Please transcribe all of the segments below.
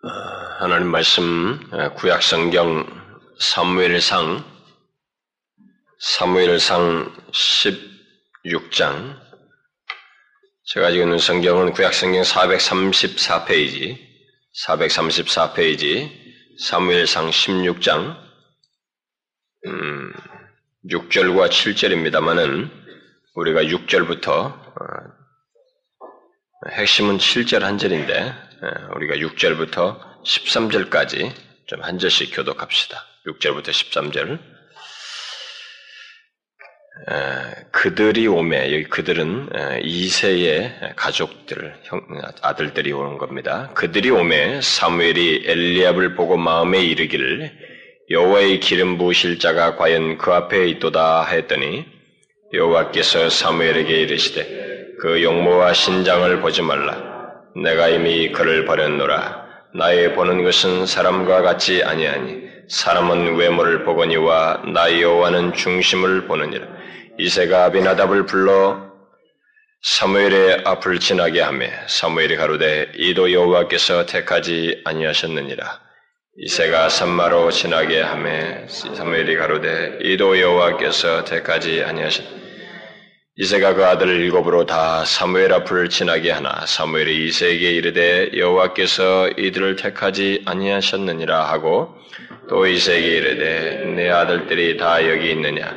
하나님 말씀 구약 성경 사무엘상 사무엘상 16장. 제가 지금 있는 성경은 구약 성경 434페이지 434페이지 사무엘상 16장. 음, 6절과 7절입니다만은 우리가 6절부터 어, 핵심은 7절 한 절인데 우리가 6절부터 13절까지 좀 한 절씩 교독합시다. 6절부터 13절. 그들이 오매 여기 그들은 이세의 가족들 아들들이 오는 겁니다. 그들이 오매 사무엘이 엘리압을 보고 마음에 이르기를 여호와의 기름 부으실 자가 과연 그 앞에 있도다 했더니 여호와께서 사무엘에게 이르시되 그 용모와 신장을 보지 말라. 내가 이미 그를 버렸노라. 나의 보는 것은 사람과 같지 아니하니 사람은 외모를 보거니와 나의 여호와는 중심을 보느니라. 이세가 아비나답을 불러 사무엘의 앞을 지나게 하며 사무엘이 가로되 이도 여호와께서 택하지 아니하셨느니라. 이세가 산마로 지나게 하며 사무엘이 가로되 이도 여호와께서 택하지 아니하셨느니라 이세가 그 아들 일곱으로 다 사무엘 앞을 지나게 하나 사무엘이 이세에게 이르되 여호와께서 이들을 택하지 아니하셨느니라 하고 또 이세에게 이르되 내 아들들이 다 여기 있느냐?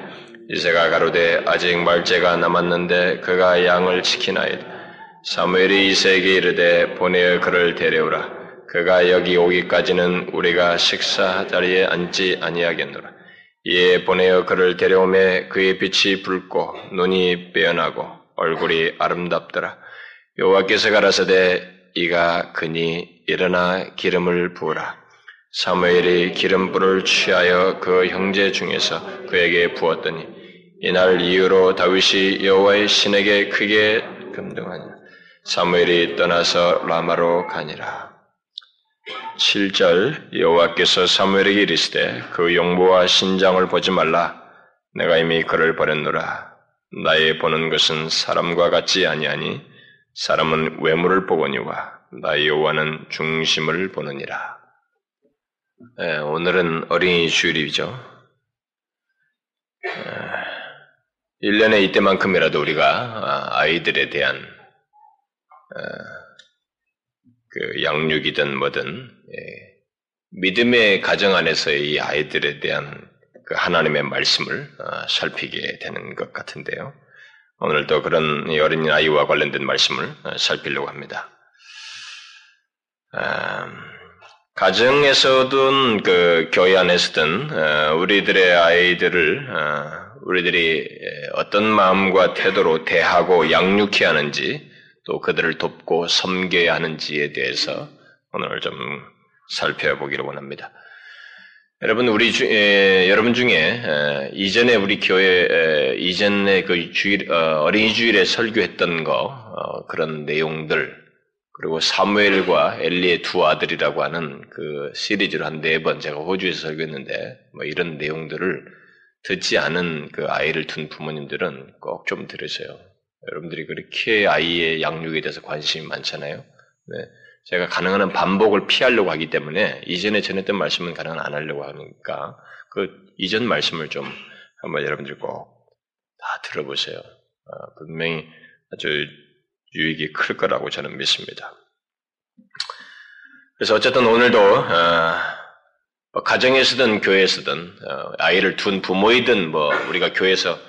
이세가 가로되 아직 말째가 남았는데 그가 양을 지키나이다. 사무엘이 이세에게 이르되 보내어 그를 데려오라. 그가 여기 오기까지는 우리가 식사 자리에 앉지 아니하겠노라 이에 보내어 그를 데려오매 그의 빛이 붉고 눈이 빼어나고 얼굴이 아름답더라. 여호와께서 가라사대 이가 그니 일어나 기름을 부으라. 사무엘이 기름 불을 취하여 그 형제 중에서 그에게 부었더니 이날 이후로 다윗이 여호와의 신에게 크게 금등하니 사무엘이 떠나서 라마로 가니라. 7절 여호와께서 사무엘에게 이르시되 그 용모와 신장을 보지 말라. 내가 이미 그를 버렸노라. 나의 보는 것은 사람과 같지 아니하니 사람은 외모를 보거니와 나의 여호와는 중심을 보느니라. 네, 오늘은 어린이 주일이죠. 1년에 이때만큼이라도 우리가 아, 아이들에 대한 그 양육이든 뭐든 예, 믿음의 가정 안에서의 이 아이들에 대한 그 하나님의 말씀을 어, 살피게 되는 것 같은데요. 오늘도 그런 어린 아이와 관련된 말씀을 어, 살피려고 합니다. 아, 가정에서든 그 교회 안에서든 어, 우리들의 아이들을 우리들이 어떤 마음과 태도로 대하고 양육해야 하는지 또 그들을 돕고 섬겨야 하는지에 대해서 오늘 좀 살펴보기를 원합니다. 여러분 우리 주, 에, 여러분 중에 에, 이전에 우리 교회 에, 이전에 그 주일 어, 린이 주일에 설교했던 거 어, 그런 내용들 그리고 사무엘과 엘리의 두 아들이라고 하는 그 시리즈로 한 네 번 제가 호주에서 설교했는데 뭐 이런 내용들을 듣지 않은 그 아이를 둔 부모님들은 꼭 좀 들으세요. 여러분들이 그렇게 아이의 양육에 대해서 관심이 많잖아요. 네. 제가 가능한 한 반복을 피하려고 하기 때문에 이전에 전했던 말씀은 가능한 안 하려고 하니까 그 이전 말씀을 좀 한번 여러분들 꼭 다 들어보세요. 어, 분명히 아주 유익이 클 거라고 저는 믿습니다. 그래서 어쨌든 오늘도 어, 뭐 가정에서든 교회에서든 어, 아이를 둔 부모이든 뭐 우리가 교회에서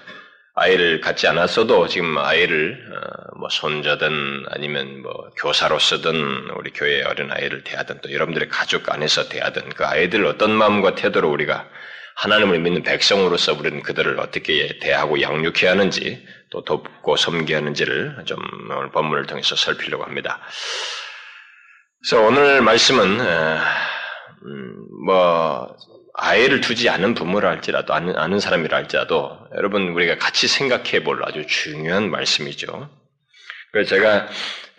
아이를 갖지 않았어도 지금 아이를 어, 뭐 손자든 아니면 뭐 교사로서든 우리 교회 어린 아이를 대하든 또 여러분들의 가족 안에서 대하든 그 아이들 어떤 마음과 태도로 우리가 하나님을 믿는 백성으로서 우리는 그들을 어떻게 대하고 양육해야 하는지 또 돕고 섬겨야 하는지를 좀 오늘 본문을 통해서 살피려고 합니다. 그래서 오늘 말씀은 음, 뭐 아이를 두지 않은 부모라 할지라도 아는, 아는 사람이라 할지라도 여러분 우리가 같이 생각해 볼 아주 중요한 말씀이죠. 그래서 제가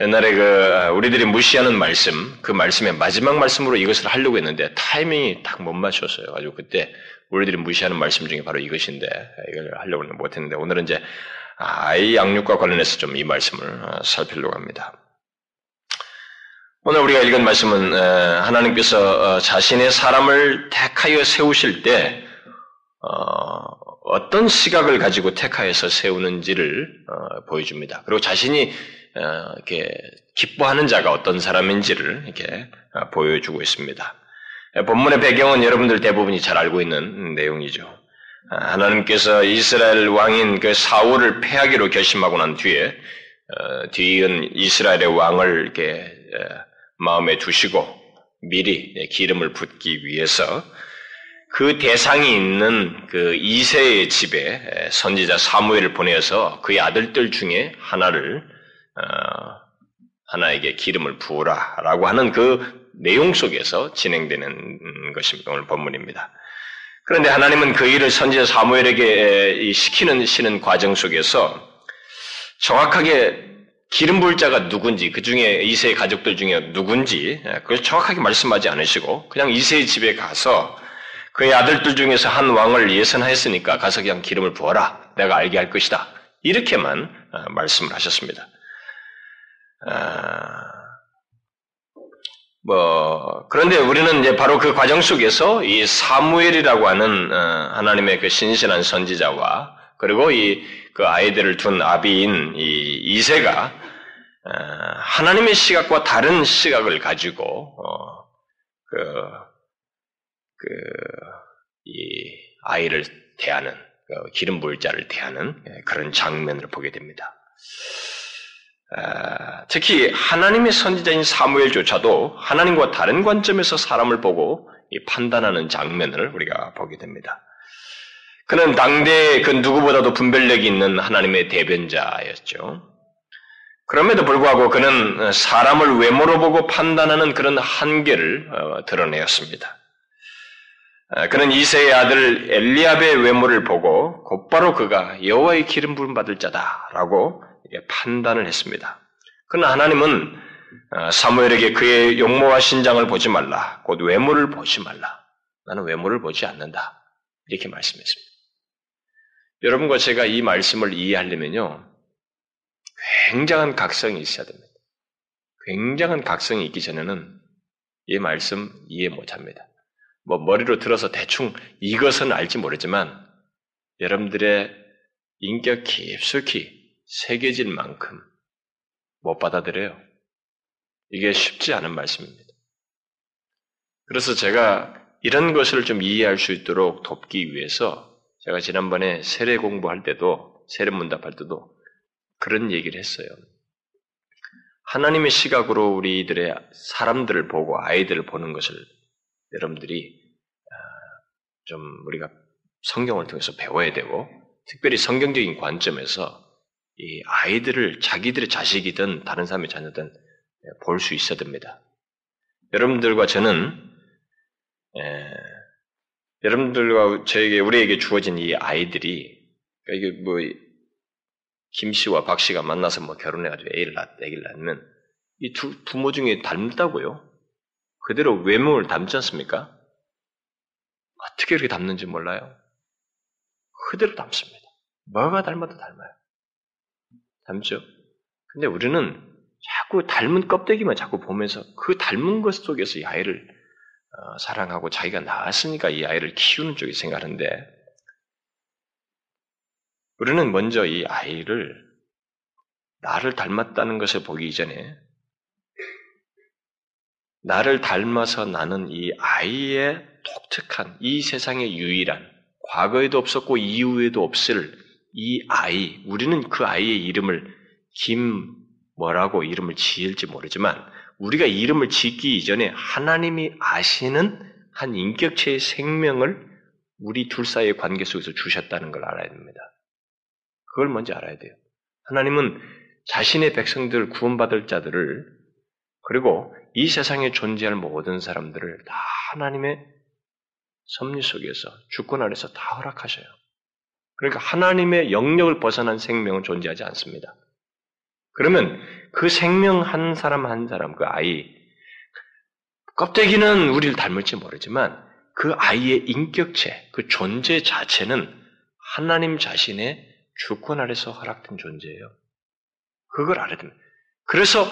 옛날에 그 우리들이 무시하는 말씀, 그 말씀의 마지막 말씀으로 이것을 하려고 했는데 타이밍이 딱 못 맞췄어요. 가지고 그때 우리들이 무시하는 말씀 중에 바로 이것인데 이걸 하려고는 못했는데 오늘은 이제 아이 양육과 관련해서 좀 이 말씀을 어, 살피려고 합니다. 오늘 우리가 읽은 말씀은 하나님께서 어, 자신의 사람을 택하여 세우실 때 어, 떤 시각을 가지고 택하여서 세우는지를 어, 보여줍니다. 그리고 자신이 이렇게 기뻐하는 자가 어떤 사람인지를 이렇게 보여주고 있습니다. 본문의 배경은 여러분들 대부분이 잘 알고 있는 내용이죠. 하나님께서 이스라엘 왕인 그 사울을 패하기로 결심하고 난 뒤에 뒤은 이스라엘의 왕을 이렇게 마음에 두시고 미리 기름을 붓기 위해서 그 대상이 있는 그 이세의 집에 선지자 사무엘을 보내서 그의 아들들 중에 하나를 어, 하나에게 기름을 부으라라고 하는 그 내용 속에서 진행되는 것이 오늘 본문입니다. 그런데 하나님은 그 일을 선지자 사무엘에게 시키는 시는 과정 속에서 정확하게 기름 부을 자가 누군지, 그 중에 이세의 가족들 중에 누군지, 예, 그걸 정확하게 말씀하지 않으시고, 그냥 이세의 집에 가서 그의 아들들 중에서 한 왕을 예선하였으니까 가서 그냥 기름을 부어라. 내가 알게 할 것이다. 이렇게만 어, 말씀을 하셨습니다. 아, 뭐, 그런데 우리는 이제 바로 그 과정 속에서 이 사무엘이라고 하는 어, 하나님의 그 신신한 선지자와 그리고 이 그 아이들을 둔 아비인 이 이세가 어, 하나님의 시각과 다른 시각을 가지고 어, 그, 그, 이 아이를 대하는 그 기름 부을 자를 대하는 예, 그런 장면을 보게 됩니다. 아, 특히 하나님의 선지자인 사무엘조차도 하나님과 다른 관점에서 사람을 보고 판단하는 장면을 우리가 보게 됩니다. 그는 당대 그 누구보다도 분별력이 있는 하나님의 대변자였죠. 그럼에도 불구하고 그는 사람을 외모로 보고 판단하는 그런 한계를 어, 드러내었습니다. 아, 그는 이세의 아들 엘리압의 외모를 보고 곧바로 그가 여호와의 기름 부름 받을 자다라고 판단을 했습니다. 그러나 하나님은 어, 사무엘에게 그의 용모와 신장을 보지 말라. 곧 외모를 보지 말라. 나는 외모를 보지 않는다. 이렇게 말씀했습니다. 여러분과 제가 이 말씀을 이해하려면요. 굉장한 각성이 있어야 됩니다. 굉장한 각성이 있기 전에는 이 말씀 이해 못 합니다. 뭐 머리로 들어서 대충 이것은 알지 모르지만 여러분들의 인격 깊숙이 새겨질 만큼 못 받아들여요. 이게 쉽지 않은 말씀입니다. 그래서 제가 이런 것을 좀 이해할 수 있도록 돕기 위해서 제가 지난번에 세례 공부할 때도 세례 문답할 때도 그런 얘기를 했어요. 하나님의 시각으로 우리들의 사람들을 보고 아이들을 보는 것을 여러분들이 아, 좀 우리가 성경을 통해서 배워야 되고 특별히 성경적인 관점에서 이 아이들을 자기들의 자식이든 다른 사람의 자녀든 볼 수 있어야 됩니다. 여러분들과 저는 에, 여러분들과 저에게 우리에게 주어진 이 아이들이 그러니까 이게 뭐 김 씨와 박 씨가 만나서 뭐 결혼해가지고 애를 낳, 애를 낳으면 이 두 부모 중에 닮다고요? 그대로 외모를 닮지 않습니까? 어떻게 이렇게 닮는지 몰라요. 그대로 닮습니다. 뭐가 닮아도 닮아요. 닮죠? 근데 우리는 자꾸 닮은 껍데기만 자꾸 보면서 그 닮은 것 속에서 이 아이를 어, 사랑하고 자기가 낳았으니까 이 아이를 키우는 쪽에 생각하는데 우리는 먼저 이 아이를 나를 닮았다는 것을 보기 이전에 나를 닮아서 나는 이 아이의 독특한 이 세상의 유일한 과거에도 없었고 이후에도 없을 이 아이, 우리는 그 아이의 이름을 김 뭐라고 이름을 지을지 모르지만 우리가 이름을 짓기 이전에 하나님이 아시는 한 인격체의 생명을 우리 둘 사이의 관계 속에서 주셨다는 걸 알아야 됩니다. 그걸 먼저 알아야 돼요. 하나님은 자신의 백성들 구원받을 자들을 그리고 이 세상에 존재할 모든 사람들을 다 하나님의 섭리 속에서 주권 아래서 다 허락하셔요. 그러니까 하나님의 영역을 벗어난 생명은 존재하지 않습니다. 그러면 그 생명 한 사람 한 사람, 그 아이, 껍데기는 우리를 닮을지 모르지만 그 아이의 인격체, 그 존재 자체는 하나님 자신의 주권 아래서 허락된 존재예요. 그걸 알아야 됩니다. 그래서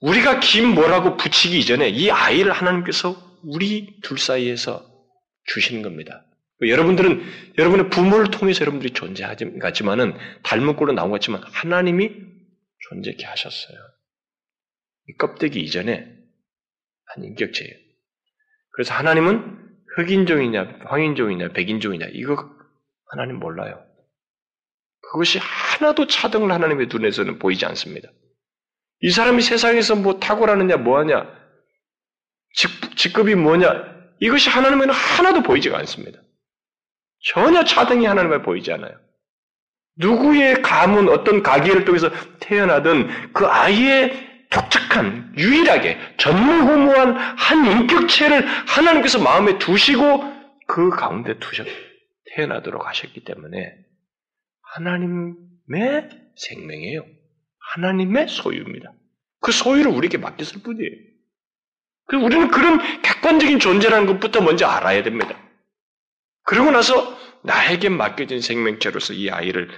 우리가 김 뭐라고 붙이기 이전에 이 아이를 하나님께서 우리 둘 사이에서 주시는 겁니다. 여러분들은 여러분의 부모를 통해서 여러분들이 존재하지만은 닮은 꼴로 나온 것 같지만 하나님이 존재케 하셨어요. 이 껍데기 이전에 한 인격체예요. 그래서 하나님은 흑인종이냐, 황인종이냐, 백인종이냐 이거 하나님 몰라요. 그것이 하나도 차등을 하나님의 눈에서는 보이지 않습니다. 이 사람이 세상에서 뭐 탁월하느냐, 뭐하냐, 직, 직급이 뭐냐, 이것이 하나님에는 하나도 보이지가 않습니다. 전혀 차등이 하나님에 보이지 않아요. 누구의 가문, 어떤 가계를 통해서 태어나든 그 아이의 독특한, 유일하게 전무후무한 한 인격체를 하나님께서 마음에 두시고 그 가운데 두셔 태어나도록 하셨기 때문에 하나님의 생명이에요. 하나님의 소유입니다. 그 소유를 우리에게 맡겼을 뿐이에요. 우리는 그런 객관적인 존재라는 것부터 먼저 알아야 됩니다. 그러고 나서 나에게 맡겨진 생명체로서 이 아이를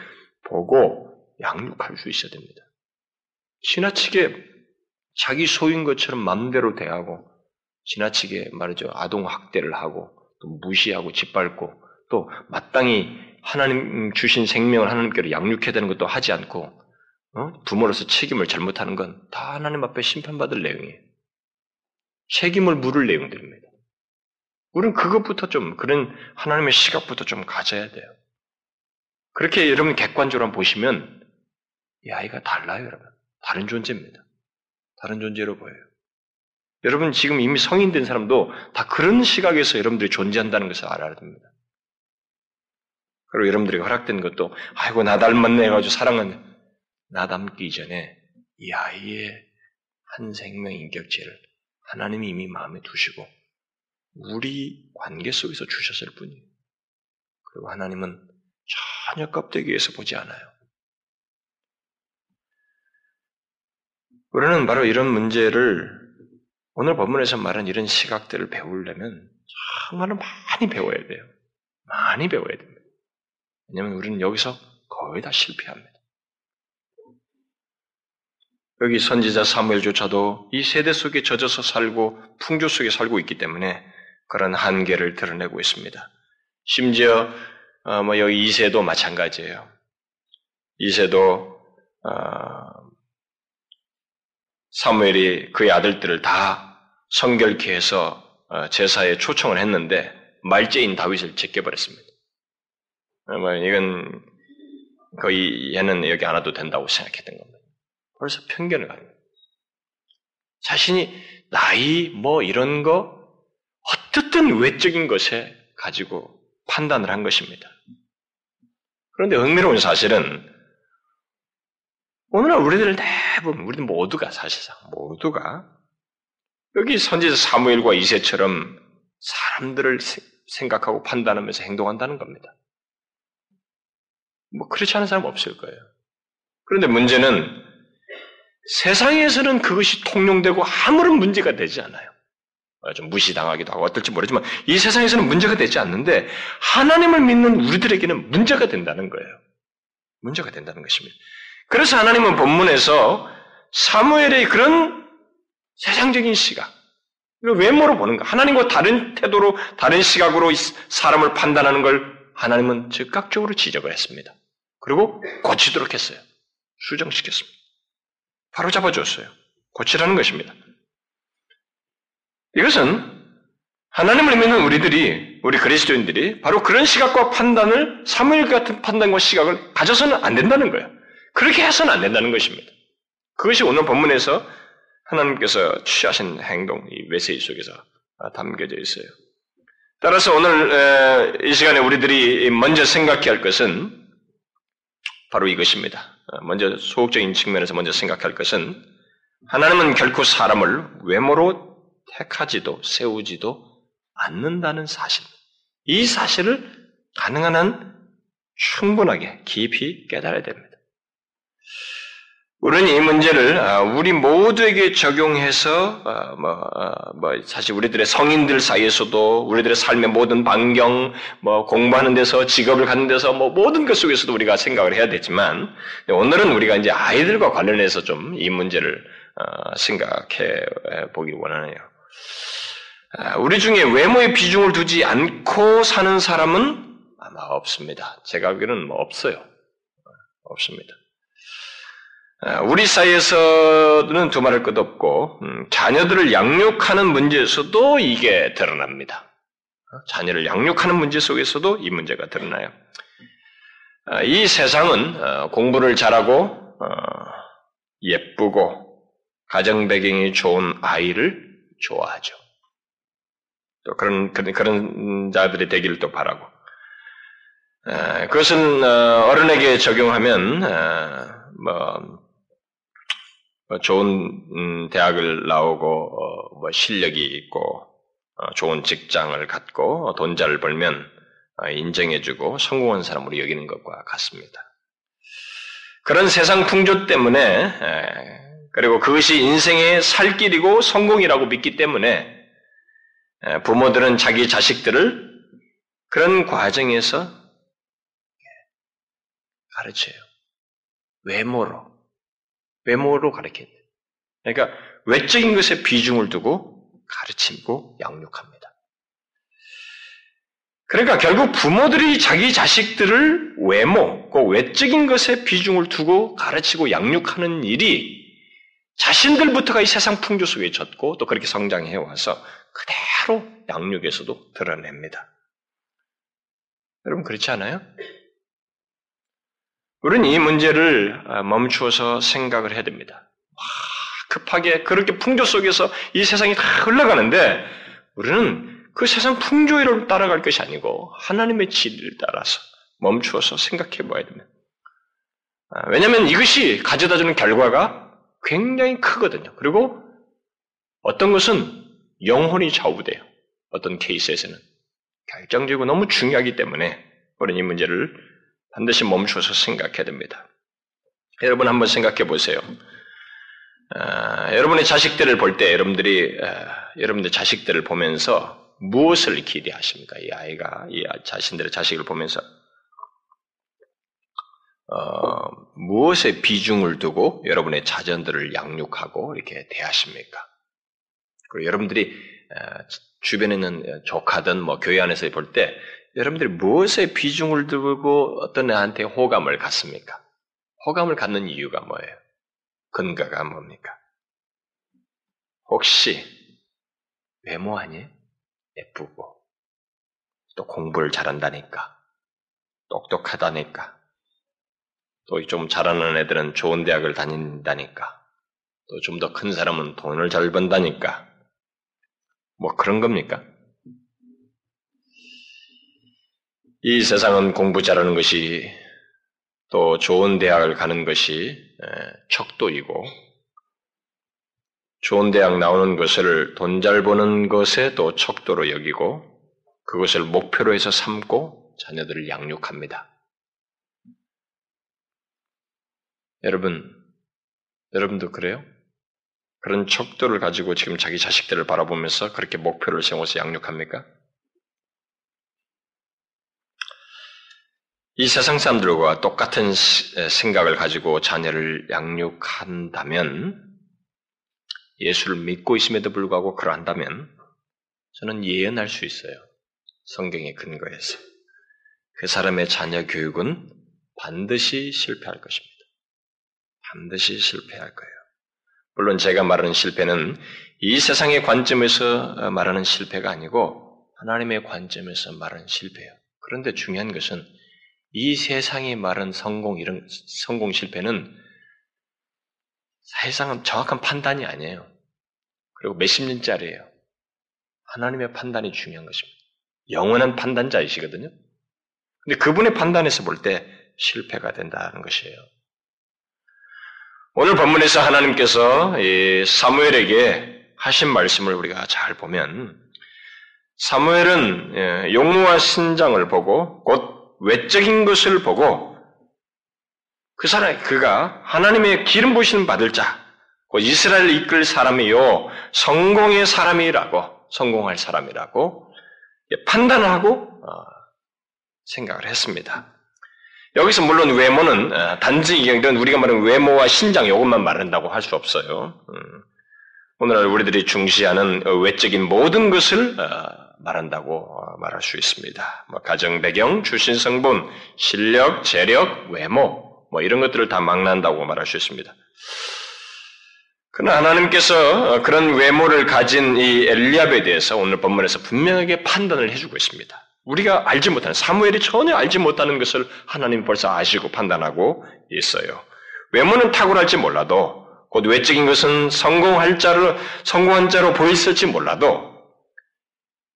보고 양육할 수 있어야 됩니다. 지나치게 자기 소유인 것처럼 마음대로 대하고 지나치게 말이죠 아동 학대를 하고 또 무시하고 짓밟고 또 마땅히 하나님 주신 생명을 하나님께로 양육해야 되는 것도 하지 않고 어? 부모로서 책임을 잘못하는 건 다 하나님 앞에 심판받을 내용이에요. 책임을 물을 내용들입니다. 우리는 그것부터 좀 그런 하나님의 시각부터 좀 가져야 돼요. 그렇게 여러분 객관적으로 보시면 이 아이가 달라요, 여러분. 다른 존재입니다. 다른 존재로 보여요. 여러분 지금 이미 성인 된 사람도 다 그런 시각에서 여러분들이 존재한다는 것을 알아야 됩니다. 그리고 여러분들이 허락된 것도 아이고 나 닮았네 해가지고 사랑하는 나 닮기 전에 이 아이의 한 생명 인격체를 하나님이 이미 마음에 두시고 우리 관계 속에서 주셨을 뿐이에요. 그리고 하나님은 전혀 껍데기에서 보지 않아요. 우리는 바로 이런 문제를 오늘 본문에서 말한 이런 시각들을 배우려면 정말 많이 배워야 돼요. 많이 배워야 됩니다. 왜냐하면 우리는 여기서 거의 다 실패합니다. 여기 선지자 사무엘조차도 이 세대 속에 젖어서 살고 풍조 속에 살고 있기 때문에 그런 한계를 드러내고 있습니다. 심지어 어, 뭐 여기 이세도 마찬가지예요. 이세도 어, 사무엘이 그의 아들들을 다 성결케 해서 어, 제사에 초청을 했는데 말제인 다윗을 제껴버렸습니다. 뭐 이건 거의 얘는 여기 안 와도 된다고 생각했던 겁니다. 벌써 편견을 가집니다. 자신이 나이 뭐 이런 거 어떻든 외적인 것에 가지고 판단을 한 것입니다. 그런데 흥미로운 사실은 오늘날 우리들 대부분 우리들 모두가 사실상 모두가 여기 선지자 사무엘과 이세처럼 사람들을 생각하고 판단하면서 행동한다는 겁니다. 뭐 그렇지 않은 사람 없을 거예요. 그런데 문제는 세상에서는 그것이 통용되고 아무런 문제가 되지 않아요. 좀 무시당하기도 하고 어떨지 모르지만 이 세상에서는 문제가 되지 않는데 하나님을 믿는 우리들에게는 문제가 된다는 거예요. 문제가 된다는 것입니다. 그래서 하나님은 본문에서 사무엘의 그런 세상적인 시각, 외모로 보는 거, 하나님과 다른 태도로, 다른 시각으로 사람을 판단하는 걸 하나님은 즉각적으로 지적을 했습니다. 그리고 고치도록 했어요. 수정시켰습니다. 바로 잡아줬어요. 고치라는 것입니다. 이것은 하나님을 믿는 우리들이, 우리 그리스도인들이 바로 그런 시각과 판단을, 사무엘 같은 판단과 시각을 가져서는 안 된다는 거예요. 그렇게 해서는 안 된다는 것입니다. 그것이 오늘 본문에서 하나님께서 취하신 행동, 이 메시지 속에서 담겨져 있어요. 따라서 오늘 이 시간에 우리들이 먼저 생각해야 할 것은 바로 이것입니다. 먼저 소극적인 측면에서 먼저 생각할 것은 하나님은 결코 사람을 외모로 택하지도 세우지도 않는다는 사실. 이 사실을 가능한 한 충분하게 깊이 깨달아야 됩니다. 우리는 이 문제를 아, 우리 모두에게 적용해서 아, 뭐, 아, 뭐 사실 우리들의 성인들 사이에서도 우리들의 삶의 모든 반경, 뭐 공부하는 데서 직업을 갖는 데서 뭐 모든 것 속에서도 우리가 생각을 해야 되지만 오늘은 우리가 이제 아이들과 관련해서 좀 이 문제를 어, 생각해 보기 원하네요. 아, 우리 중에 외모의 비중을 두지 않고 사는 사람은 아마 없습니다. 제가 알기로는 뭐 없어요. 없습니다. 아, 우리 사이에서는 두말할 것 없고 음, 자녀들을 양육하는 문제에서도 이게 드러납니다. 어, 자녀를 양육하는 문제 속에서도 이 문제가 드러나요. 아, 이 세상은 어, 공부를 잘하고 어, 예쁘고 가정 배경이 좋은 아이를 좋아하죠. 또 그런 그런 자들이 되기를 또 바라고 그것은 어른에게 적용하면 뭐 어, 좋은 음, 대학을 나오고 어, 뭐 실력이 있고 어, 좋은 직장을 갖고 돈 잘 벌면 인정해주고 성공한 사람으로 여기는 것과 같습니다. 그런 세상 풍조 때문에 그리고 그것이 인생의 살 길이고 성공이라고 믿기 때문에 부모들은 자기 자식들을 그런 과정에서 가르쳐요. 외모로. 외모로 돼요. 그러니까 외적인 것에 비중을 두고 가르치고 양육합니다. 그러니까 결국 부모들이 자기 자식들을 외모, 그 외적인 것에 비중을 두고 가르치고 양육하는 일이 자신들부터가 이 세상 풍조 속에 졌고 또 그렇게 성장해 와서 그대로 양육에서도 드러냅니다. 여러분 그렇지 않아요? 우리는 이 문제를 아, 멈추어서 생각을 해야 됩니다. 급하게 그렇게 풍조 속에서 이 세상이 다 흘러가는데 우리는 그 세상 풍조를 따라갈 것이 아니고 하나님의 진리를 따라서 멈추어서 생각해 봐야 됩니다. 아, 왜냐하면 이것이 가져다 주는 결과가 굉장히 크거든요. 그리고 어떤 것은 영혼이 좌우돼요. 어떤 케이스에서는 결정적이고 너무 중요하기 때문에 우리는 이 문제를 반드시 멈춰서 생각해야 됩니다. 여러분 한번 생각해 보세요. 아, 여러분의 자식들을 볼 때 여러분들이 아, 여러분들 자식들을 보면서 무엇을 기대하십니까? 이 아이가 이 자신들의 자식을 보면서 어, 무엇에 비중을 두고 여러분의 자전들을 양육하고 이렇게 대하십니까? 그리고 여러분들이 아, 주변에 있는 조카든 뭐 교회 안에서 볼 때 여러분들이 무엇에 비중을 두고 어떤 애한테 호감을 갖습니까? 호감을 갖는 이유가 뭐예요? 근거가 뭡니까? 혹시 외모 아니에요? 예쁘고 또 공부를 잘한다니까 똑똑하다니까 또 좀 잘하는 애들은 좋은 대학을 다닌다니까 또 좀 더 큰 사람은 돈을 잘 번다니까 뭐 그런 겁니까? 이 세상은 공부 잘하는 것이 또 좋은 대학을 가는 것이 척도이고 좋은 대학 나오는 것을 돈 잘 버는 것에 또 척도로 여기고 그것을 목표로 해서 삼고 자녀들을 양육합니다. 여러분, 여러분도 그래요? 그런 척도를 가지고 지금 자기 자식들을 바라보면서 그렇게 목표를 세워서 양육합니까? 이 세상 사람들과 똑같은 생각을 가지고 자녀를 양육한다면, 예수를 믿고 있음에도 불구하고 그러한다면, 저는 예언할 수 있어요. 성경의 근거에서. 그 사람의 자녀 교육은 반드시 실패할 것입니다. 반드시 실패할 거예요. 물론 제가 말하는 실패는 이 세상의 관점에서 말하는 실패가 아니고 하나님의 관점에서 말하는 실패예요. 그런데 중요한 것은 이 세상이 말한 성공, 이런, 성공 실패는 사실상은 정확한 판단이 아니에요. 그리고 몇십 년짜리예요. 하나님의 판단이 중요한 것입니다. 영원한 판단자이시거든요. 근데 그분의 판단에서 볼 때 실패가 된다는 것이에요. 오늘 본문에서 하나님께서 사무엘에게 하신 말씀을 우리가 잘 보면 사무엘은 예, 용모와 신장을 보고 곧 외적인 것을 보고 그 사람, 그가 하나님의 기름 부시는 받을 자, 이스라엘을 이끌 사람이요, 성공의 사람이라고, 성공할 사람이라고 판단하고 어, 생각을 했습니다. 여기서 물론 외모는 어, 단지 이런 우리가 말하는 외모와 신장 이것만 말한다고 할 수 없어요. 음. 오늘날 우리들이 중시하는 외적인 모든 것을 어, 말한다고 어, 말할 수 있습니다. 뭐 가정 배경, 출신 성분, 실력, 재력, 외모 뭐 이런 것들을 다 망라한다고 말할 수 있습니다. 그러나 하나님께서 그런 외모를 가진 이 엘리압에 대해서 오늘 본문에서 분명하게 판단을 해주고 있습니다. 우리가 알지 못하는 사무엘이 전혀 알지 못하는 것을 하나님 벌써 아시고 판단하고 있어요. 외모는 탁월할지 몰라도 곧 외적인 것은 성공할 자로 성공한 자로 보였을지 몰라도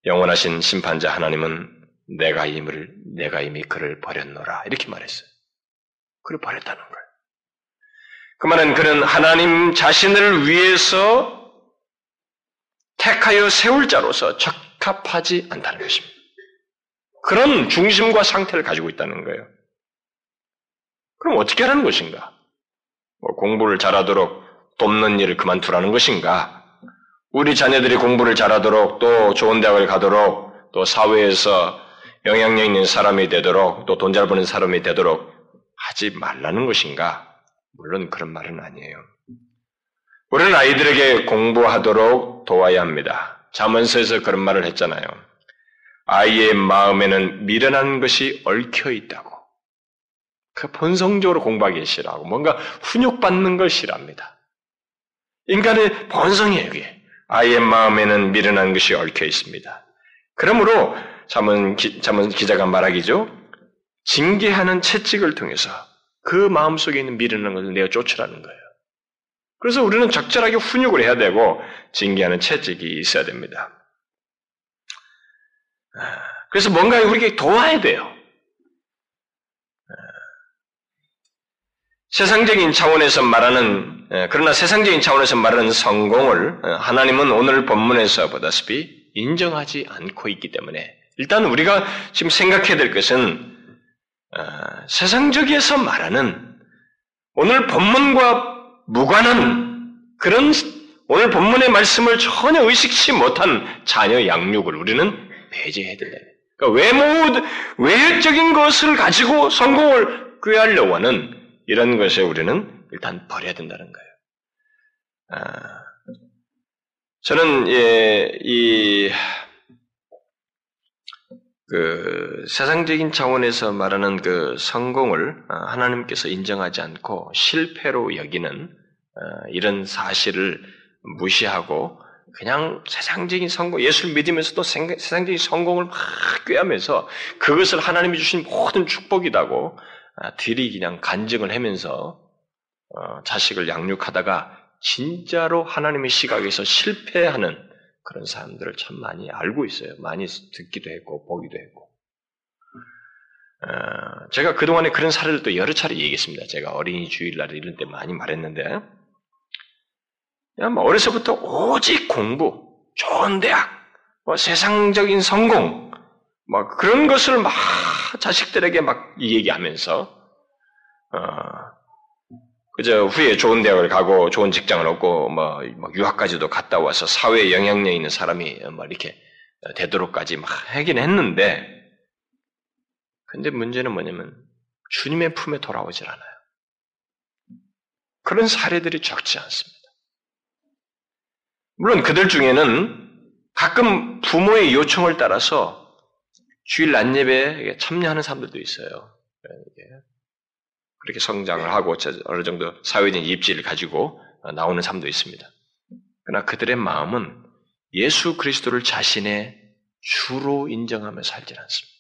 영원하신 심판자 하나님은 내가 임을 내가 이미 그를 버렸노라 이렇게 말했어요. 그를 버렸다는 거예요. 그 말은 그는 하나님 자신을 위해서 택하여 세울 자로서 적합하지 않다는 것입니다. 그런 중심과 상태를 가지고 있다는 거예요. 그럼 어떻게 하는 것인가? 뭐 공부를 잘하도록 돕는 일을 그만두라는 것인가? 우리 자녀들이 공부를 잘하도록 또 좋은 대학을 가도록 또 사회에서 영향력 있는 사람이 되도록 또 돈 잘 버는 사람이 되도록 하지 말라는 것인가? 물론 그런 말은 아니에요. 우리는 아이들에게 공부하도록 도와야 합니다. 자문서에서 그런 말을 했잖아요. 아이의 마음에는 미련한 것이 얽혀 있다고. 그 본성적으로 공부하기 싫어하고 뭔가 훈육받는 걸 싫어합니다. 인간의 본성이에요, 그게. 아이의 마음에는 미련한 것이 얽혀 있습니다. 그러므로 자문, 기, 자문 기자가 말하기죠. 징계하는 채찍을 통해서 그 마음 속에 있는 미련한 것을 내가 쫓으라는 거예요. 그래서 우리는 적절하게 훈육을 해야 되고 징계하는 채찍이 있어야 됩니다. 그래서 뭔가 우리에게 도와야 돼요. 세상적인 차원에서 말하는 그러나 세상적인 차원에서 말하는 성공을 하나님은 오늘 본문에서 보다시피 인정하지 않고 있기 때문에 일단 우리가 지금 생각해야 될 것은 세상적에서 말하는 오늘 본문과 무관한 그런 오늘 본문의 말씀을 전혀 의식치 못한 자녀 양육을 우리는 배제해야 된다. 그러니까 외모, 외적인 것을 가지고 성공을 꾀하려고 하는 이런 것에 우리는 일단 버려야 된다는 거예요. 아, 저는, 예, 이, 그, 세상적인 차원에서 말하는 그 성공을 아, 하나님께서 인정하지 않고 실패로 여기는 아, 이런 사실을 무시하고 그냥 세상적인 성공, 예수를 믿으면서도 세상적인 성공을 막 꾀하면서 그것을 하나님이 주신 모든 축복이라고 아, 들이 그냥 간증을 하면서 어, 자식을 양육하다가 진짜로 하나님의 시각에서 실패하는 그런 사람들을 참 많이 알고 있어요. 많이 듣기도 했고 보기도 했고. 어, 제가 그동안에 그런 사례들도 여러 차례 얘기했습니다. 제가 어린이 주일날 이런 때 많이 말했는데 뭐 어려서부터 오직 공부, 좋은 대학, 뭐 세상적인 성공, 뭐 그런 것을 막 자식들에게 막 얘기하면서 어, 그저 후에 좋은 대학을 가고 좋은 직장을 얻고 뭐, 뭐 유학까지도 갔다 와서 사회에 영향력 있는 사람이 뭐 이렇게 되도록까지 막 하긴 했는데 근데 문제는 뭐냐면 주님의 품에 돌아오질 않아요. 그런 사례들이 적지 않습니다. 물론 그들 중에는 가끔 부모의 요청을 따라서 주일 낮예배에 참여하는 사람들도 있어요. 그렇게 성장을 하고 어느 정도 사회적인 입지를 가지고 나오는 사람도 있습니다. 그러나 그들의 마음은 예수 그리스도를 자신의 주로 인정하며 살지 않습니다.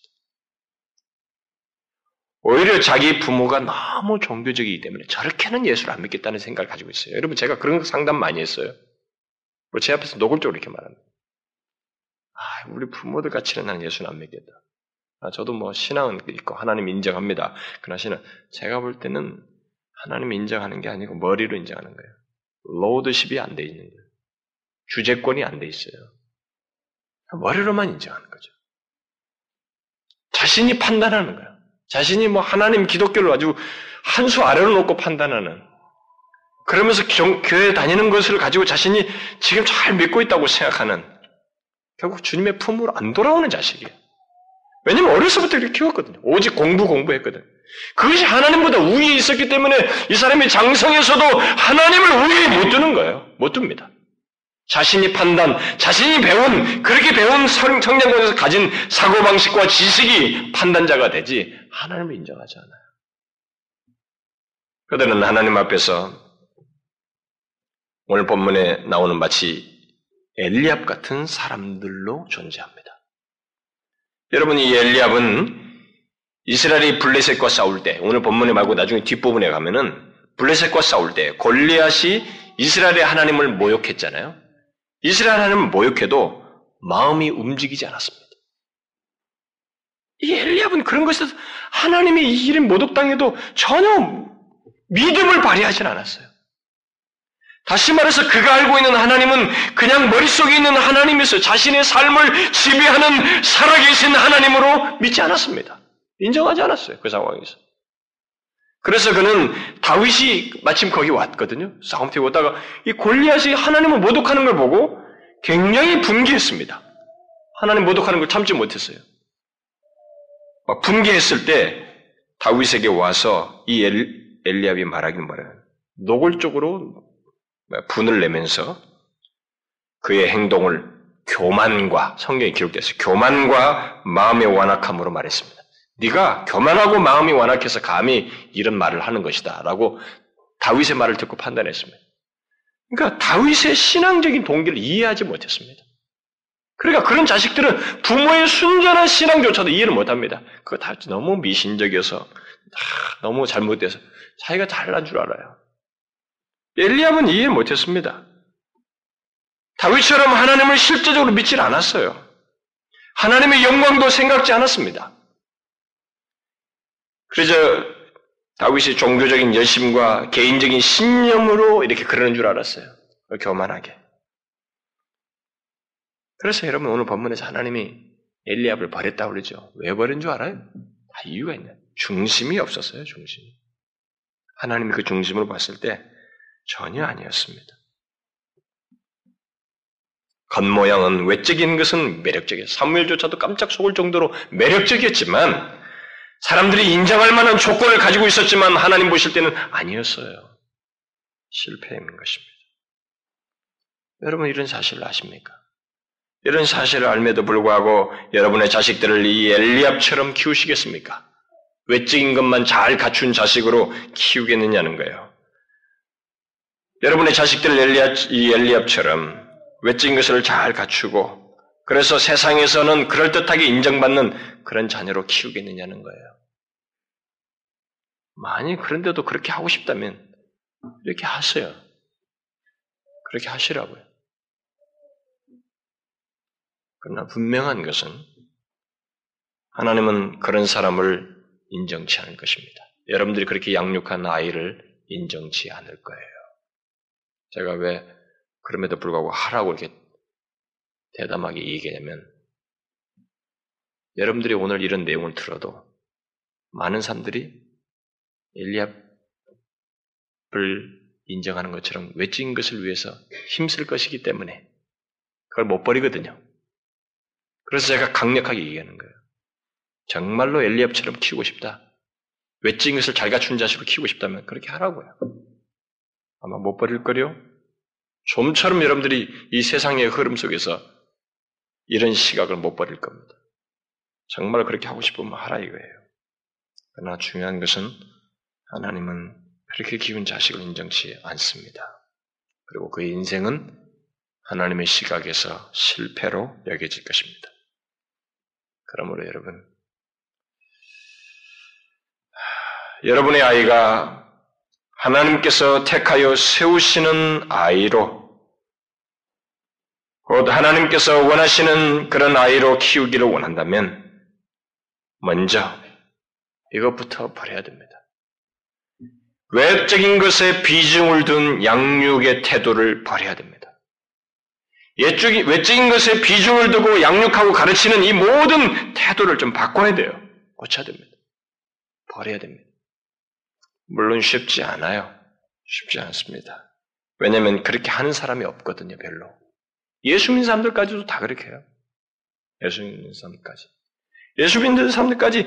오히려 자기 부모가 너무 종교적이기 때문에 저렇게는 예수를 안 믿겠다는 생각을 가지고 있어요. 여러분 제가 그런 상담 많이 했어요. 제 앞에서 노골적으로 이렇게 말합니다. 아, 우리 부모들 같이는 나는 예수는 안 믿겠다. 아, 저도 뭐 신앙은 있고 하나님 인정합니다. 그러나 신은 제가 볼 때는 하나님 인정하는 게 아니고 머리로 인정하는 거예요. 로드십이 안 돼 있는 거예요. 주재권이 안 돼 있어요. 머리로만 인정하는 거죠. 자신이 판단하는 거예요. 자신이 뭐 하나님 기독교를 가지고 한수 아래로 놓고 판단하는 그러면서 교회 다니는 것을 가지고 자신이 지금 잘 믿고 있다고 생각하는 결국 주님의 품으로 안 돌아오는 자식이에요. 왜냐면 어려서부터 이렇게 키웠거든요. 오직 공부 공부했거든. 그것이 하나님보다 우위에 있었기 때문에 이 사람이 장성에서도 하나님을 우위에 못 두는 거예요. 못 둡니다. 자신이 판단, 자신이 배운, 그렇게 배운 성장권에서 가진 사고방식과 지식이 판단자가 되지, 하나님을 인정하지 않아요. 그들은 하나님 앞에서 오늘 본문에 나오는 마치 엘리압 같은 사람들로 존재합니다. 여러분, 이 엘리압은 이스라엘이 블레셋과 싸울 때, 오늘 본문에 말고 나중에 뒷부분에 가면은 블레셋과 싸울 때 골리앗이 이스라엘의 하나님을 모욕했잖아요. 이스라엘 하나님을 모욕해도 마음이 움직이지 않았습니다. 이 엘리압은 그런 것에서 하나님의 이 일을 모독당해도 전혀 믿음을 발휘하진 않았어요. 다시 말해서 그가 알고 있는 하나님은 그냥 머릿속에 있는 하나님에서 자신의 삶을 지배하는 살아계신 하나님으로 믿지 않았습니다. 인정하지 않았어요. 그 상황에서. 그래서 그는 다윗이 마침 거기 왔거든요. 싸움 뛰고 오다가 이 골리앗이 하나님을 모독하는 걸 보고 굉장히 분개했습니다. 하나님 모독하는 걸 참지 못했어요. 막 분개했을 때 다윗에게 와서 이 엘리압이 말하기는 뭐래요. 노골적으로 분을 내면서 그의 행동을 교만과 성경에 기록됐어요. 교만과 마음의 완악함으로 말했습니다. 네가 교만하고 마음이 완악해서 감히 이런 말을 하는 것이다라고 다윗의 말을 듣고 판단했습니다. 그러니까 다윗의 신앙적인 동기를 이해하지 못했습니다. 그러니까 그런 자식들은 부모의 순전한 신앙조차도 이해를 못합니다. 그거 다 너무 미신적이어서 너무 잘못돼서 자기가 잘난 줄 알아요. 엘리압은 이해 못했습니다. 다윗처럼 하나님을 실제적으로 믿질 않았어요. 하나님의 영광도 생각지 않았습니다. 그래서 다윗이 종교적인 열심과 개인적인 신념으로 이렇게 그러는 줄 알았어요. 교만하게. 그래서 여러분 오늘 본문에서 하나님이 엘리압을 버렸다고 그러죠. 왜 버린 줄 알아요? 다 이유가 있네. 중심이 없었어요, 중심이. 하나님이 그 중심으로 봤을 때 전혀 아니었습니다. 겉모양은 외적인 것은 매력적이에요. 사무엘조차도 깜짝 속을 정도로 매력적이었지만 사람들이 인정할 만한 조건을 가지고 있었지만 하나님 보실 때는 아니었어요. 실패인 것입니다. 여러분 이런 사실을 아십니까? 이런 사실을 알매도 불구하고 여러분의 자식들을 이 엘리압처럼 키우시겠습니까? 외적인 것만 잘 갖춘 자식으로 키우겠느냐는 거예요. 여러분의 자식들 엘리압, 이 엘리압처럼 외적인 것을 잘 갖추고 그래서 세상에서는 그럴듯하게 인정받는 그런 자녀로 키우겠느냐는 거예요. 만약 그런데도 그렇게 하고 싶다면 이렇게 하세요. 그렇게 하시라고요. 그러나 분명한 것은 하나님은 그런 사람을 인정치 않을 것입니다. 여러분들이 그렇게 양육한 아이를 인정치 않을 거예요. 제가 왜 그럼에도 불구하고 하라고 이렇게 대담하게 얘기하냐면 여러분들이 오늘 이런 내용을 들어도 많은 사람들이 엘리압을 인정하는 것처럼 외진 것을 위해서 힘쓸 것이기 때문에 그걸 못 버리거든요. 그래서 제가 강력하게 얘기하는 거예요. 정말로 엘리압처럼 키우고 싶다. 외진 것을 잘 갖춘 자식으로 키우고 싶다면 그렇게 하라고요. 아마 못 버릴 거요. 좀처럼 여러분들이 이 세상의 흐름 속에서 이런 시각을 못 버릴 겁니다. 정말 그렇게 하고 싶으면 하라 이거예요. 그러나 중요한 것은 하나님은 그렇게 기운 자식을 인정치 않습니다. 그리고 그의 인생은 하나님의 시각에서 실패로 여겨질 것입니다. 그러므로 여러분, 여러분의 아이가 하나님께서 택하여 세우시는 아이로 곧 하나님께서 원하시는 그런 아이로 키우기를 원한다면 먼저 이것부터 버려야 됩니다. 외적인 것에 비중을 둔 양육의 태도를 버려야 됩니다. 외적인, 것에 비중을 두고 양육하고 가르치는 이 모든 태도를 좀 바꿔야 돼요. 고쳐야 됩니다. 버려야 됩니다. 물론 쉽지 않아요. 쉽지 않습니다. 왜냐하면 그렇게 하는 사람이 없거든요, 별로. 예수 믿는 사람들까지도 다 그렇게 해요. 예수 믿는 사람들까지. 예수 믿는 사람들까지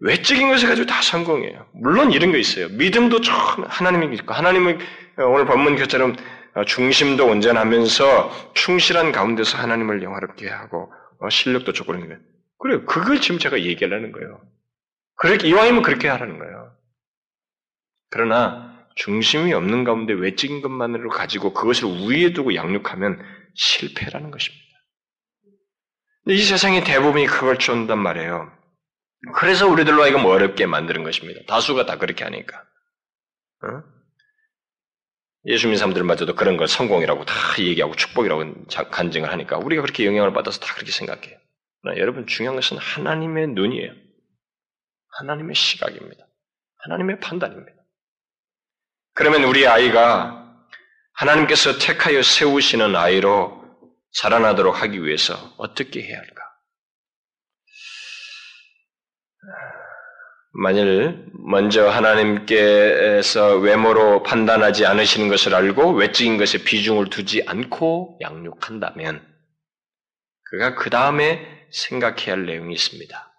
외적인 것을 가지고 다 성공해요. 물론 이런 거 있어요. 믿음도 처음 하나님이 있고 하나님은 오늘 본문 교처럼 중심도 온전하면서 충실한 가운데서 하나님을 영화롭게 하고 어, 실력도 좋고 그런 거예요. 그래요. 그걸 지금 제가 얘기하려는 거예요. 그렇게 이왕이면 그렇게 하라는 거예요. 그러나 중심이 없는 가운데 외적인 것만으로 가지고 그것을 우위에 두고 양육하면 실패라는 것입니다. 이 세상의 대부분이 그걸 쫓는단 말이에요. 그래서 우리들로 하여금 어렵게 만드는 것입니다. 다수가 다 그렇게 하니까. 어? 예수 믿는 사람들마저도 그런 걸 성공이라고 다 얘기하고 축복이라고 간증을 하니까 우리가 그렇게 영향을 받아서 다 그렇게 생각해요. 그러나 여러분 중요한 것은 하나님의 눈이에요. 하나님의 시각입니다. 하나님의 판단입니다. 그러면 우리 아이가 하나님께서 택하여 세우시는 아이로 자라나도록 하기 위해서 어떻게 해야 할까? 만일 먼저 하나님께서 외모로 판단하지 않으시는 것을 알고 외적인 것에 비중을 두지 않고 양육한다면 그가 그 다음에 생각해야 할 내용이 있습니다.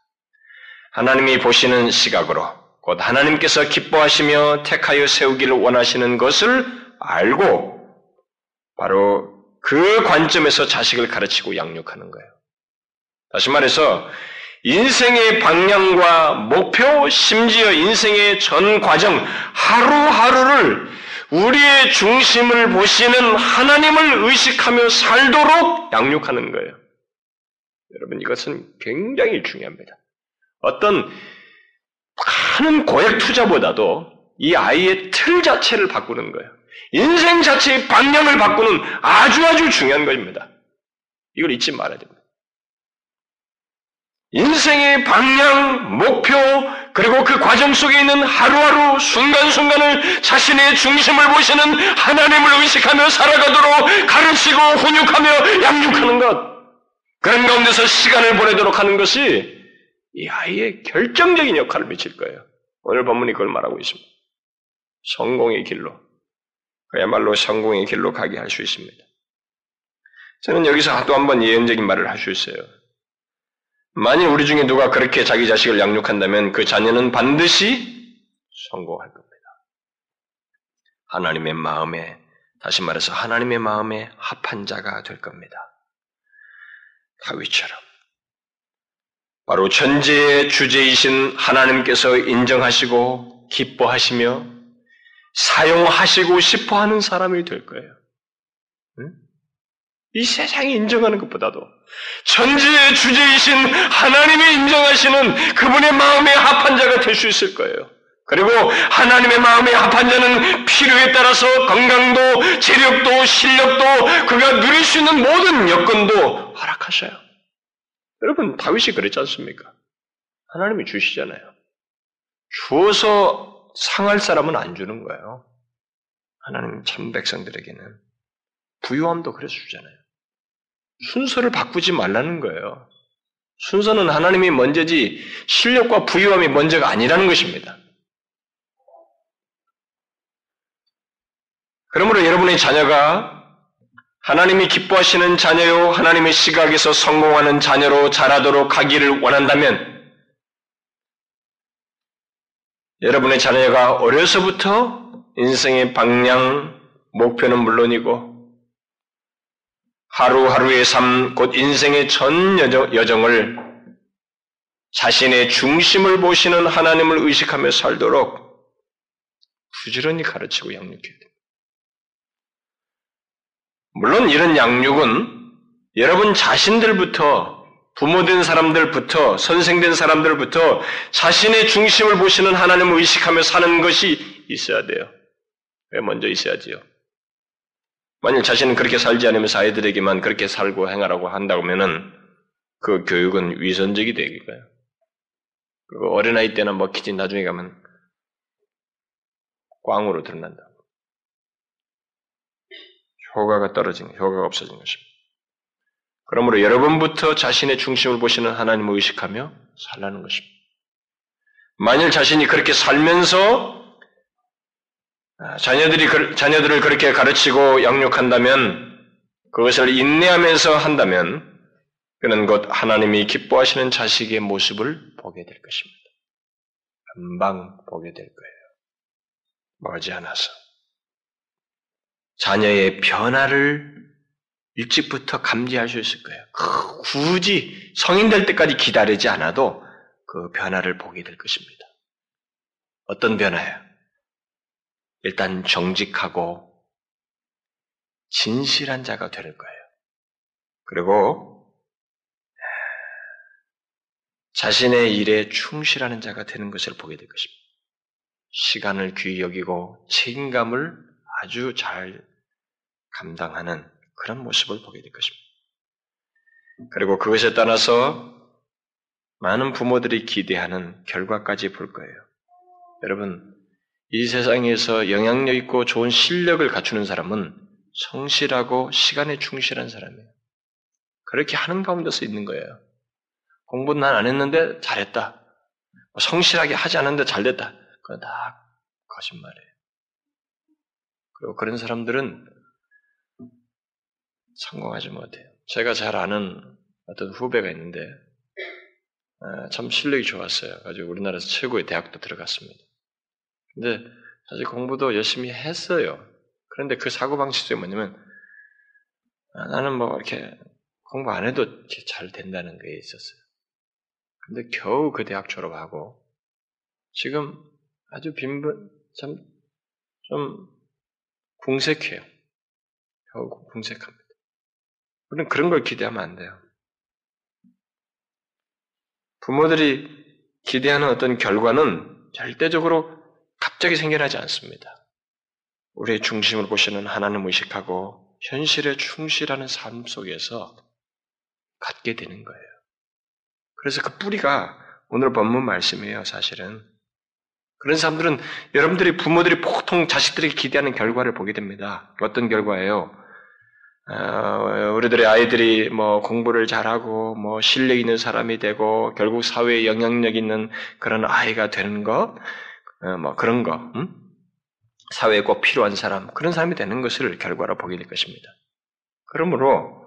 하나님이 보시는 시각으로 곧 하나님께서 기뻐하시며 택하여 세우기를 원하시는 것을 알고 바로 그 관점에서 자식을 가르치고 양육하는 거예요. 다시 말해서 인생의 방향과 목표, 심지어 인생의 전 과정, 하루하루를 우리의 중심을 보시는 하나님을 의식하며 살도록 양육하는 거예요. 여러분, 이것은 굉장히 중요합니다. 어떤 많은 고액 투자보다도 이 아이의 틀 자체를 바꾸는 거예요. 인생 자체의 방향을 바꾸는 아주 아주 중요한 것입니다. 이걸 잊지 말아야 됩니다. 인생의 방향, 목표, 그리고 그 과정 속에 있는 하루하루 순간순간을 자신의 중심을 보시는 하나님을 의식하며 살아가도록 가르치고 훈육하며 양육하는 것. 그런 가운데서 시간을 보내도록 하는 것이 이 아이의 결정적인 역할을 미칠 거예요. 오늘 본문이 그걸 말하고 있습니다. 성공의 길로. 그야말로 성공의 길로 가게 할 수 있습니다. 저는 여기서 또 한 번 예언적인 말을 할 수 있어요. 만일 우리 중에 누가 그렇게 자기 자식을 양육한다면 그 자녀는 반드시 성공할 겁니다. 하나님의 마음에, 다시 말해서 하나님의 마음에 합한 자가 될 겁니다. 다윗처럼. 바로 천지의 주제이신 하나님께서 인정하시고 기뻐하시며 사용하시고 싶어 하는 사람이 될 거예요. 응? 이 세상이 인정하는 것보다도 전지의 주제이신 하나님이 인정하시는 그분의 마음에 합한 자가 될 수 있을 거예요. 그리고 하나님의 마음에 합한 자는 필요에 따라서 건강도, 재력도, 실력도, 그가 누릴 수 있는 모든 여건도 허락하셔요. 여러분, 다윗이 그랬지 않습니까? 하나님이 주시잖아요. 주어서 상할 사람은 안 주는 거예요. 하나님 참 백성들에게는. 부유함도 그래서 주잖아요. 순서를 바꾸지 말라는 거예요. 순서는 하나님이 먼저지 실력과 부유함이 먼저가 아니라는 것입니다. 그러므로 여러분의 자녀가 하나님이 기뻐하시는 자녀요, 하나님의 시각에서 성공하는 자녀로 자라도록 하기를 원한다면, 여러분의 자녀가 어려서부터 인생의 방향, 목표는 물론이고, 하루하루의 삶, 곧 인생의 전 여정을 자신의 중심을 보시는 하나님을 의식하며 살도록 부지런히 가르치고 양육해야 됩니다. 물론 이런 양육은 여러분 자신들부터 부모된 사람들부터 선생된 사람들부터 자신의 중심을 보시는 하나님을 의식하며 사는 것이 있어야 돼요. 왜 먼저 있어야지요? 만일 자신은 그렇게 살지 않으면서 아이들에게만 그렇게 살고 행하라고 한다고 하면은 그 교육은 위선적이 거예요. 그리고 어린아이 때는 먹히지 뭐 나중에 가면 꽝으로 드러난다. 효과가 떨어진, 효과가 없어진 것입니다. 그러므로 여러분부터 자신의 중심을 보시는 하나님을 의식하며 살라는 것입니다. 만일 자신이 그렇게 살면서 아, 자녀들이 자녀들을 그렇게 가르치고 양육한다면 그것을 인내하면서 한다면 그는 곧 하나님이 기뻐하시는 자식의 모습을 보게 될 것입니다. 금방 보게 될 거예요. 머지 않아서. 자녀의 변화를 일찍부터 감지할 수 있을 거예요. 굳이 성인 될 때까지 기다리지 않아도 그 변화를 보게 될 것입니다. 어떤 변화예요? 일단 정직하고 진실한 자가 될 거예요. 그리고 자신의 일에 충실하는 자가 되는 것을 보게 될 것입니다. 시간을 귀히 여기고 책임감을 아주 잘 감당하는 그런 모습을 보게 될 것입니다. 그리고 그것에 따라서 많은 부모들이 기대하는 결과까지 볼 거예요. 여러분, 이 세상에서 영향력 있고 좋은 실력을 갖추는 사람은 성실하고 시간에 충실한 사람이에요. 그렇게 하는 가운데서 있는 거예요. 공부는 난안 했는데 잘했다. 뭐 성실하게 하지 않았는데 잘됐다. 그건 다 거짓말이에요. 그리고 그런 사람들은 성공하지 못해요. 제가 잘 아는 어떤 후배가 있는데 아, 참 실력이 좋았어요. 아주 우리나라에서 최고의 대학도 들어갔습니다. 근데 사실 공부도 열심히 했어요. 그런데 그 사고 방식이 뭐냐면 아, 나는 뭐 이렇게 공부 안 해도 잘 된다는 게 있었어요. 근데 겨우 그 대학 졸업하고 지금 아주 빈번 참좀 궁색해요. 겨우 궁색합니다. 우리는 그런 걸 기대하면 안 돼요. 부모들이 기대하는 어떤 결과는 절대적으로 갑자기 생겨나지 않습니다. 우리의 중심을 보시는 하나님을 의식하고 현실에 충실하는 삶 속에서 갖게 되는 거예요. 그래서 그 뿌리가 오늘 본문 말씀이에요, 사실은. 그런 사람들은 여러분들이 부모들이 보통 자식들에게 기대하는 결과를 보게 됩니다. 어떤 결과예요? 어, 우리들의 아이들이 뭐 공부를 잘하고 뭐 실력 있는 사람이 되고 결국 사회에 영향력 있는 그런 아이가 되는 것, 어, 뭐 그런 거, 음? 사회에 꼭 필요한 사람, 그런 사람이 되는 것을 결과로 보게 될 것입니다. 그러므로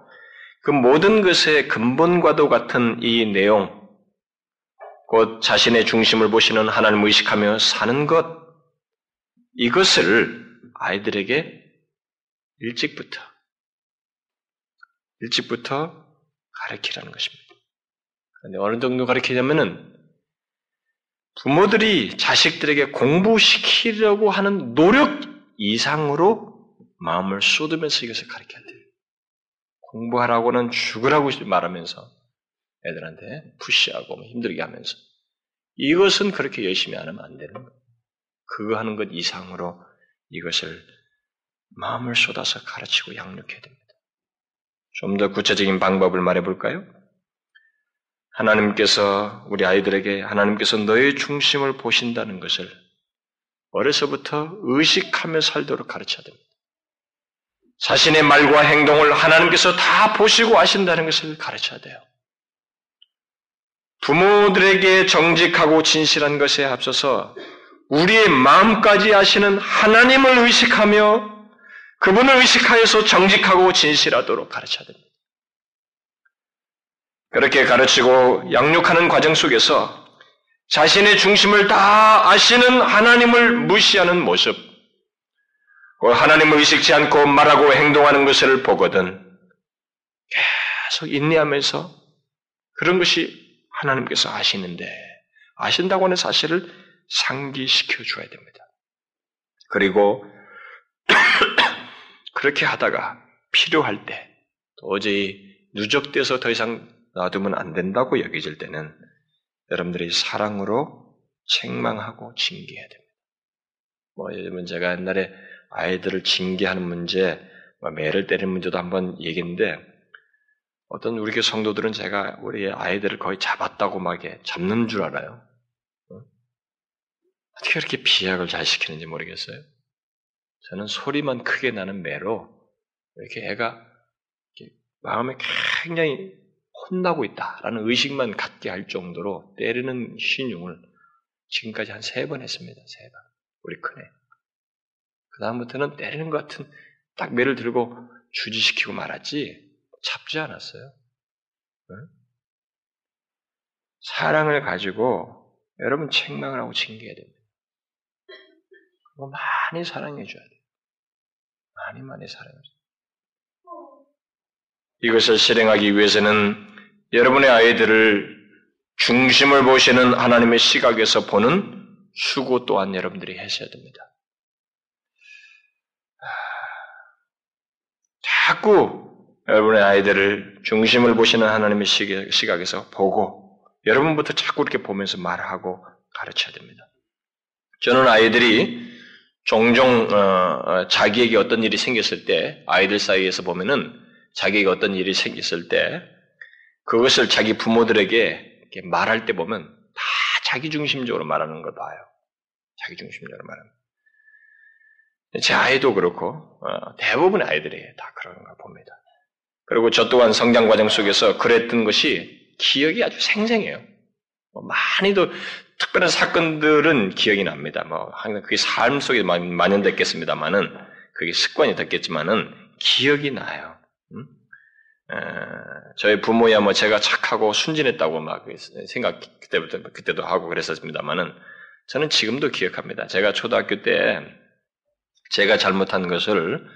그 모든 것의 근본과도 같은 이 내용, 곧 자신의 중심을 보시는 하나님을 의식하며 사는 것, 이것을 아이들에게 일찍부터 일찍부터 가르치라는 것입니다. 그런데 어느 정도 가르치냐면은 부모들이 자식들에게 공부시키려고 하는 노력 이상으로 마음을 쏟으면서 이것을 가르쳐야 돼요. 공부하라고는 죽으라고 말하면서 애들한테 푸시하고 뭐 힘들게 하면서 이것은 그렇게 열심히 안 하면 안 되는 거예요. 그거 하는 것 이상으로 이것을 마음을 쏟아서 가르치고 양육해야 됩니다. 좀 더 구체적인 방법을 말해 볼까요? 하나님께서 우리 아이들에게 하나님께서 너의 중심을 보신다는 것을 어려서부터 의식하며 살도록 가르쳐야 됩니다. 자신의 말과 행동을 하나님께서 다 보시고 아신다는 것을 가르쳐야 돼요. 부모들에게 정직하고 진실한 것에 앞서서 우리의 마음까지 아시는 하나님을 의식하며 그분을 의식하여서 정직하고 진실하도록 가르쳐야 됩니다. 그렇게 가르치고 양육하는 과정 속에서 자신의 중심을 다 아시는 하나님을 무시하는 모습, 그 하나님을 의식지 않고 말하고 행동하는 것을 보거든 계속 인내하면서 그런 것이 하나님께서 아시는데 아신다고 하는 사실을 상기시켜 줘야 됩니다. 그리고 그렇게 하다가 필요할 때 도저히 누적돼서 더 이상 놔두면 안 된다고 여겨질 때는 여러분들이 사랑으로 책망하고 징계해야 됩니다. 뭐 들면 제가 옛날에 아이들을 징계하는 문제, 뭐 매를 때리는 문제도 한번 얘기했는데 어떤 우리 교 성도들은 제가 우리 아이들을 거의 잡았다고 막 잡는 줄 알아요. 어? 어떻게 그렇게 비약을 잘 시키는지 모르겠어요. 저는 소리만 크게 나는 매로 이렇게 애가 이렇게 마음에 굉장히 혼나고 있다라는 의식만 갖게 할 정도로 때리는 신용을 지금까지 한 세 번 했습니다. 세 번. 우리 큰애. 그 다음부터는 때리는 것 같은 딱 매를 들고 주지시키고 말았지 잡지 않았어요. 응? 사랑을 가지고 여러분 책망을 하고 징계해야 됩니다. 많이 사랑해 줘야 돼요. 많이 많이 사랑해 줘요. 이것을 실행하기 위해서는 여러분의 아이들을 중심을 보시는 하나님의 시각에서 보는 수고 또한 여러분들이 하셔야 됩니다. 자꾸 여러분의 아이들을 중심을 보시는 하나님의 시각에서 보고 여러분부터 자꾸 이렇게 보면서 말하고 가르쳐야 됩니다. 저는 아이들이 종종 어, 어, 자기에게 어떤 일이 생겼을 때 아이들 사이에서 보면은 자기에게 어떤 일이 생겼을 때 그것을 자기 부모들에게 말할 때 보면 다 자기 중심적으로 말하는 걸 봐요. 자기 중심적으로 말하는. 제 아이도 그렇고 어, 대부분의 아이들이 다 그런 걸 봅니다. 그리고 저 또한 성장 과정 속에서 그랬던 것이 기억이 아주 생생해요. 뭐 많이도 특별한 사건들은 기억이 납니다. 뭐 항상 그게 삶 속에 만연됐겠습니다만은 그게 습관이 됐겠지만은 기억이 나요. 음? 에, 저희 부모야 뭐 제가 착하고 순진했다고 막 생각 그때부터 그때도 하고 그랬었습니다만은 저는 지금도 기억합니다. 제가 초등학교 때 제가 잘못한 것을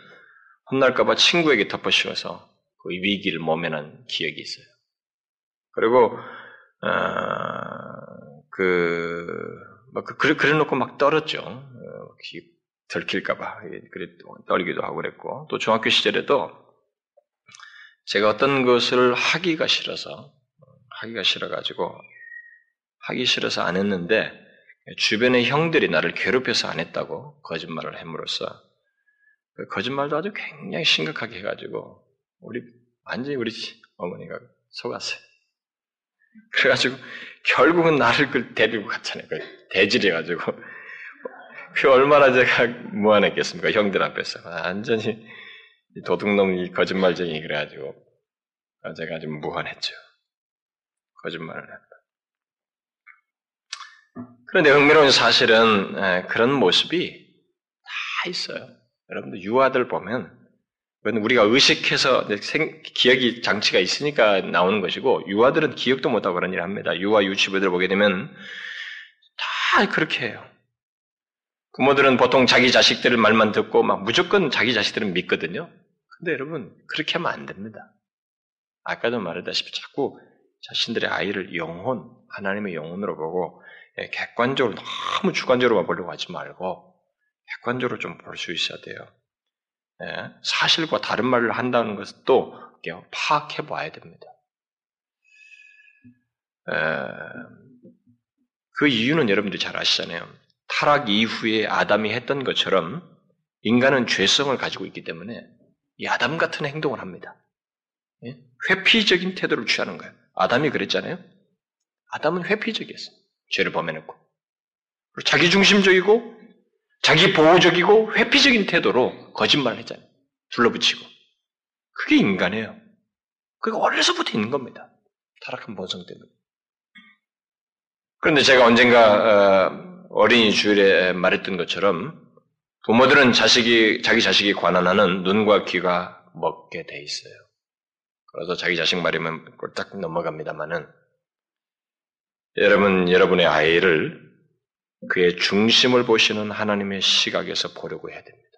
혼날까봐 친구에게 덮어씌워서 그 위기를 모면한 기억이 있어요. 그리고 어, 그, 막, 그, 그래, 놓고 막 떨었죠. 어, 들킬까봐. 그래, 떨기도 하고 그랬고. 또 중학교 시절에도 제가 어떤 것을 하기가 싫어서, 하기가 싫어가지고, 하기 싫어서 안 했는데, 주변의 형들이 나를 괴롭혀서 안 했다고 거짓말을 함으로써, 그 거짓말도 아주 굉장히 심각하게 해가지고, 우리, 완전히 우리 어머니가 속았어요. 그래가지고 결국은 나를 그 데리고 갔잖아요. 그 대질해가지고 그 얼마나 제가 무안했겠습니까? 형들 앞에서 완전히 도둑놈 이 거짓말쟁이 그래가지고 제가 좀 무한했죠. 거짓말을 했다. 그런데 흥미로운 사실은 그런 모습이 다 있어요. 여러분들 유아들 보면 우리가 의식해서 기억이 장치가 있으니까 나오는 것이고 유아들은 기억도 못하고 그런 일을 합니다. 유아 유치부들 보게 되면 다 그렇게 해요. 부모들은 보통 자기 자식들의 말만 듣고 막 무조건 자기 자식들은 믿거든요. 근데 여러분 그렇게 하면 안 됩니다. 아까도 말했다시피 자꾸 자신들의 아이를 영혼, 하나님의 영혼으로 보고 예, 객관적으로 너무 주관적으로만 보려고 하지 말고 객관적으로 좀 볼 수 있어야 돼요. 예, 사실과 다른 말을 한다는 것도 파악해 봐야 됩니다. 그 이유는 여러분들이 잘 아시잖아요. 타락 이후에 아담이 했던 것처럼 인간은 죄성을 가지고 있기 때문에 이 아담 같은 행동을 합니다. 예? 회피적인 태도를 취하는 거예요. 아담이 그랬잖아요. 아담은 회피적이었어요. 죄를 범해놓고. 자기중심적이고 자기 보호적이고 회피적인 태도로 거짓말을 했잖아요. 둘러붙이고. 그게 인간이에요. 그게 어려서부터 있는 겁니다. 타락한 본성 때문에. 그런데 제가 언젠가 어, 어린이 주일에 말했던 것처럼 부모들은 자식이 자기 자식이 관한하는 눈과 귀가 먹게 돼 있어요. 그래서 자기 자식 말이면 꼴딱 넘어갑니다만은 여러분 여러분의 아이를 그의 중심을 보시는 하나님의 시각에서 보려고 해야 됩니다.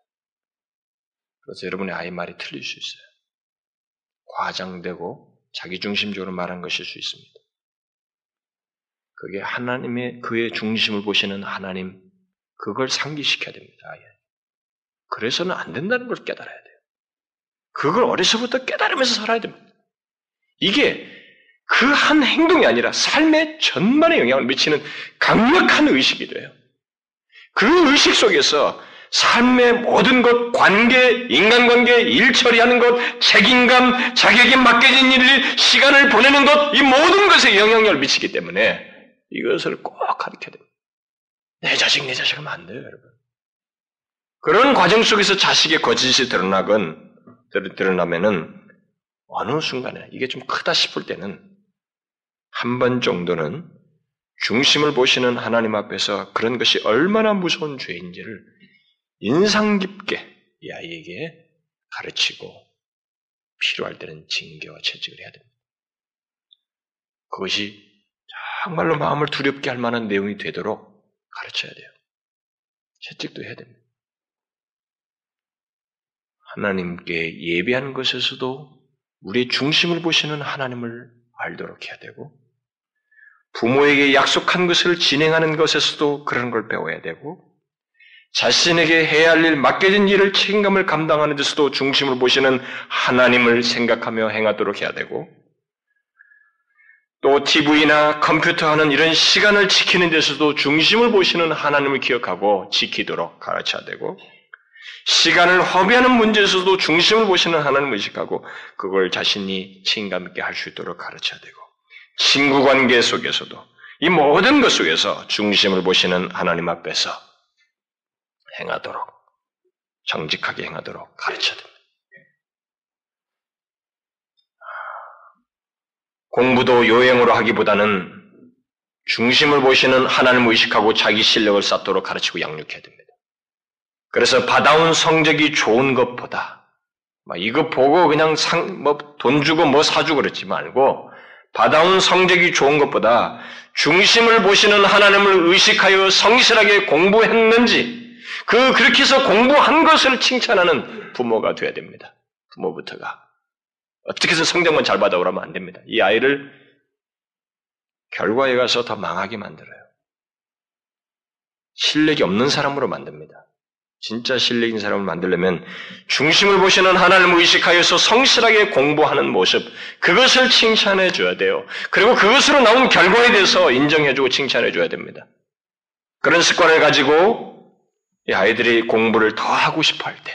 그래서 여러분의 아이 말이 틀릴 수 있어요. 과장되고 자기중심적으로 말한 것일 수 있습니다. 그게 하나님의 그의 중심을 보시는 하나님 그걸 상기시켜야 됩니다. 아예. 그래서는 안 된다는 걸 깨달아야 돼요. 그걸 어려서부터 깨달으면서 살아야 됩니다. 이게 그 한 행동이 아니라 삶의 전반에 영향을 미치는 강력한 의식이 돼요. 그 의식 속에서 삶의 모든 것, 관계, 인간관계, 일 처리하는 것, 책임감, 자기에게 맡겨진 일, 시간을 보내는 것, 이 모든 것에 영향력을 미치기 때문에 이것을 꼭 가르쳐야 됩니다. 내 자식, 내 자식 하면 안 돼요, 여러분. 그런 과정 속에서 자식의 거짓이 드러나건, 드러나면은 어느 순간에 이게 좀 크다 싶을 때는 한 번 정도는 중심을 보시는 하나님 앞에서 그런 것이 얼마나 무서운 죄인지를 인상 깊게 이 아이에게 가르치고 필요할 때는 징계와 채찍을 해야 됩니다. 그것이 정말로 마음을 두렵게 할 만한 내용이 되도록 가르쳐야 돼요. 채찍도 해야 됩니다. 하나님께 예배하는 것에서도 우리의 중심을 보시는 하나님을 알도록 해야 되고, 부모에게 약속한 것을 진행하는 것에서도 그런 걸 배워야 되고, 자신에게 해야 할 일, 맡겨진 일을 책임감을 감당하는 데서도 중심을 보시는 하나님을 생각하며 행하도록 해야 되고, 또 TV나 컴퓨터 하는 이런 시간을 지키는 데서도 중심을 보시는 하나님을 기억하고 지키도록 가르쳐야 되고, 시간을 허비하는 문제에서도 중심을 보시는 하나님을 의식하고, 그걸 자신이 책임감 있게 할 수 있도록 가르쳐야 되고, 친구 관계 속에서도 이 모든 것 속에서 중심을 보시는 하나님 앞에서 행하도록, 정직하게 행하도록 가르쳐야 됩니다. 공부도 요행으로 하기보다는 중심을 보시는 하나님을 의식하고 자기 실력을 쌓도록 가르치고 양육해야 됩니다. 그래서 받아온 성적이 좋은 것보다 이거 보고 그냥 상, 뭐 돈 주고 뭐 사주고 그러지 말고 받아온 성적이 좋은 것보다 중심을 보시는 하나님을 의식하여 성실하게 공부했는지 그 그렇게 해서 공부한 것을 칭찬하는 부모가 돼야 됩니다. 부모부터가 어떻게 해서 성적만 잘 받아 오라면 안 됩니다. 이 아이를 결과에 가서 더 망하게 만들어요. 실력이 없는 사람으로 만듭니다. 진짜 실력 있는 사람을 만들려면 중심을 보시는 하나님을 의식하여서 성실하게 공부하는 모습, 그것을 칭찬해 줘야 돼요. 그리고 그것으로 나온 결과에 대해서 인정해 주고 칭찬해 줘야 됩니다. 그런 습관을 가지고 이 아이들이 공부를 더 하고 싶어 할 때,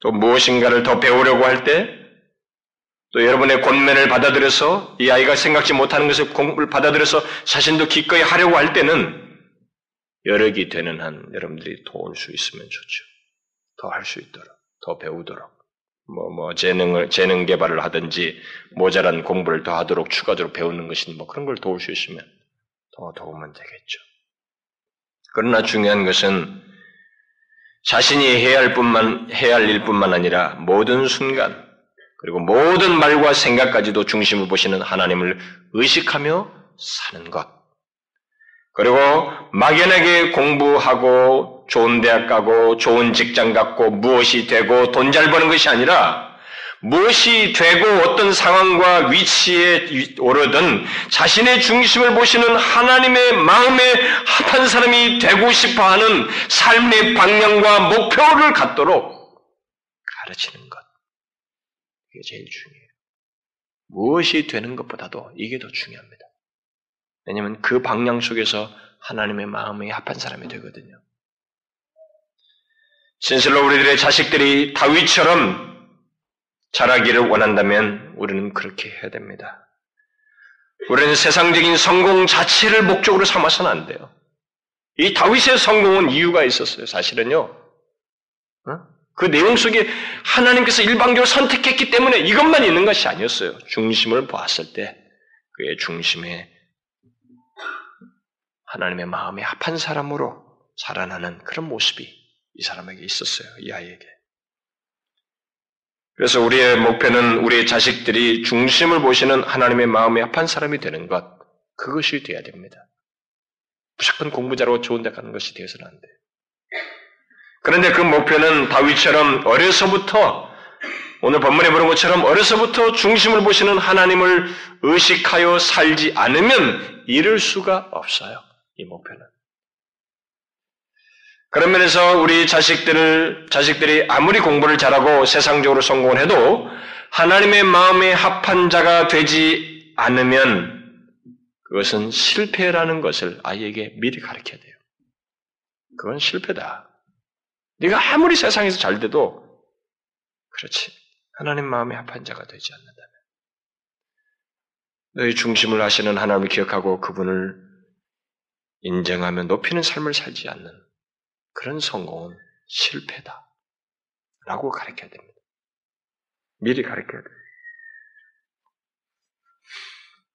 또 무엇인가를 더 배우려고 할 때, 또 여러분의 권면을 받아들여서 이 아이가 생각지 못하는 것을 공부를 받아들여서 자신도 기꺼이 하려고 할 때는 여력이 되는 한 여러분들이 도울 수 있으면 좋죠. 더 할 수 있도록, 더 배우도록, 뭐, 뭐, 재능을, 재능 개발을 하든지, 모자란 공부를 더 하도록 추가적으로 배우는 것이니 뭐 그런 걸 도울 수 있으면 더 도우면 되겠죠. 그러나 중요한 것은 자신이 해야 할 뿐만, 해야 할 일뿐만 아니라 모든 순간, 그리고 모든 말과 생각까지도 중심을 보시는 하나님을 의식하며 사는 것. 그리고 막연하게 공부하고 좋은 대학 가고 좋은 직장 갖고 무엇이 되고 돈 잘 버는 것이 아니라 무엇이 되고 어떤 상황과 위치에 오르든 자신의 중심을 보시는 하나님의 마음에 합한 사람이 되고 싶어 하는 삶의 방향과 목표를 갖도록 가르치는 것. 이게 제일 중요해요. 무엇이 되는 것보다도 이게 더 중요합니다. 왜냐하면 그 방향 속에서 하나님의 마음에 합한 사람이 되거든요. 진실로 우리들의 자식들이 다윗처럼 자라기를 원한다면 우리는 그렇게 해야 됩니다. 우리는 세상적인 성공 자체를 목적으로 삼아서는 안 돼요. 이 다윗의 성공은 이유가 있었어요. 사실은요. 그 내용 속에 하나님께서 일방적으로 선택했기 때문에 이것만 있는 것이 아니었어요. 중심을 보았을 때 그의 중심에 하나님의 마음에 합한 사람으로 자라나는 그런 모습이 이 사람에게 있었어요. 이 아이에게. 그래서 우리의 목표는 우리의 자식들이 중심을 보시는 하나님의 마음에 합한 사람이 되는 것, 그것이 돼야 됩니다. 무조건 공부 잘하고 좋은 데 가는 것이 되어서는 안 돼요. 그런데 그 목표는 다윗처럼 어려서부터 오늘 본문에 보는 것처럼 어려서부터 중심을 보시는 하나님을 의식하여 살지 않으면 이룰 수가 없어요. 이 목표는. 그런 면에서 우리 자식들을, 자식들이 아무리 공부를 잘하고 세상적으로 성공을 해도 하나님의 마음에 합한 자가 되지 않으면 그것은 실패라는 것을 아이에게 미리 가르쳐야 돼요. 그건 실패다. 네가 아무리 세상에서 잘 돼도 그렇지. 하나님 마음에 합한 자가 되지 않는다면 너희 중심을 하시는 하나님을 기억하고 그분을 인정하며 높이는 삶을 살지 않는 그런 성공은 실패다. 라고 가르쳐야 됩니다. 미리 가르쳐야 돼요.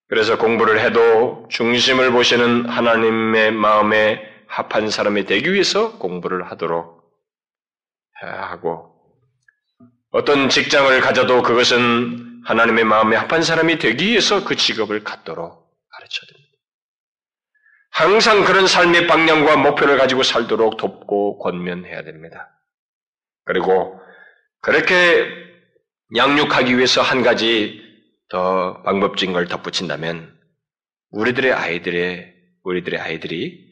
그래서 공부를 해도 중심을 보시는 하나님의 마음에 합한 사람이 되기 위해서 공부를 하도록 해야 하고, 어떤 직장을 가져도 그것은 하나님의 마음에 합한 사람이 되기 위해서 그 직업을 갖도록 가르쳐야 됩니다. 항상 그런 삶의 방향과 목표를 가지고 살도록 돕고 권면해야 됩니다. 그리고 그렇게 양육하기 위해서 한 가지 더 방법적인 걸 덧붙인다면 우리들의 아이들의 우리들의 아이들이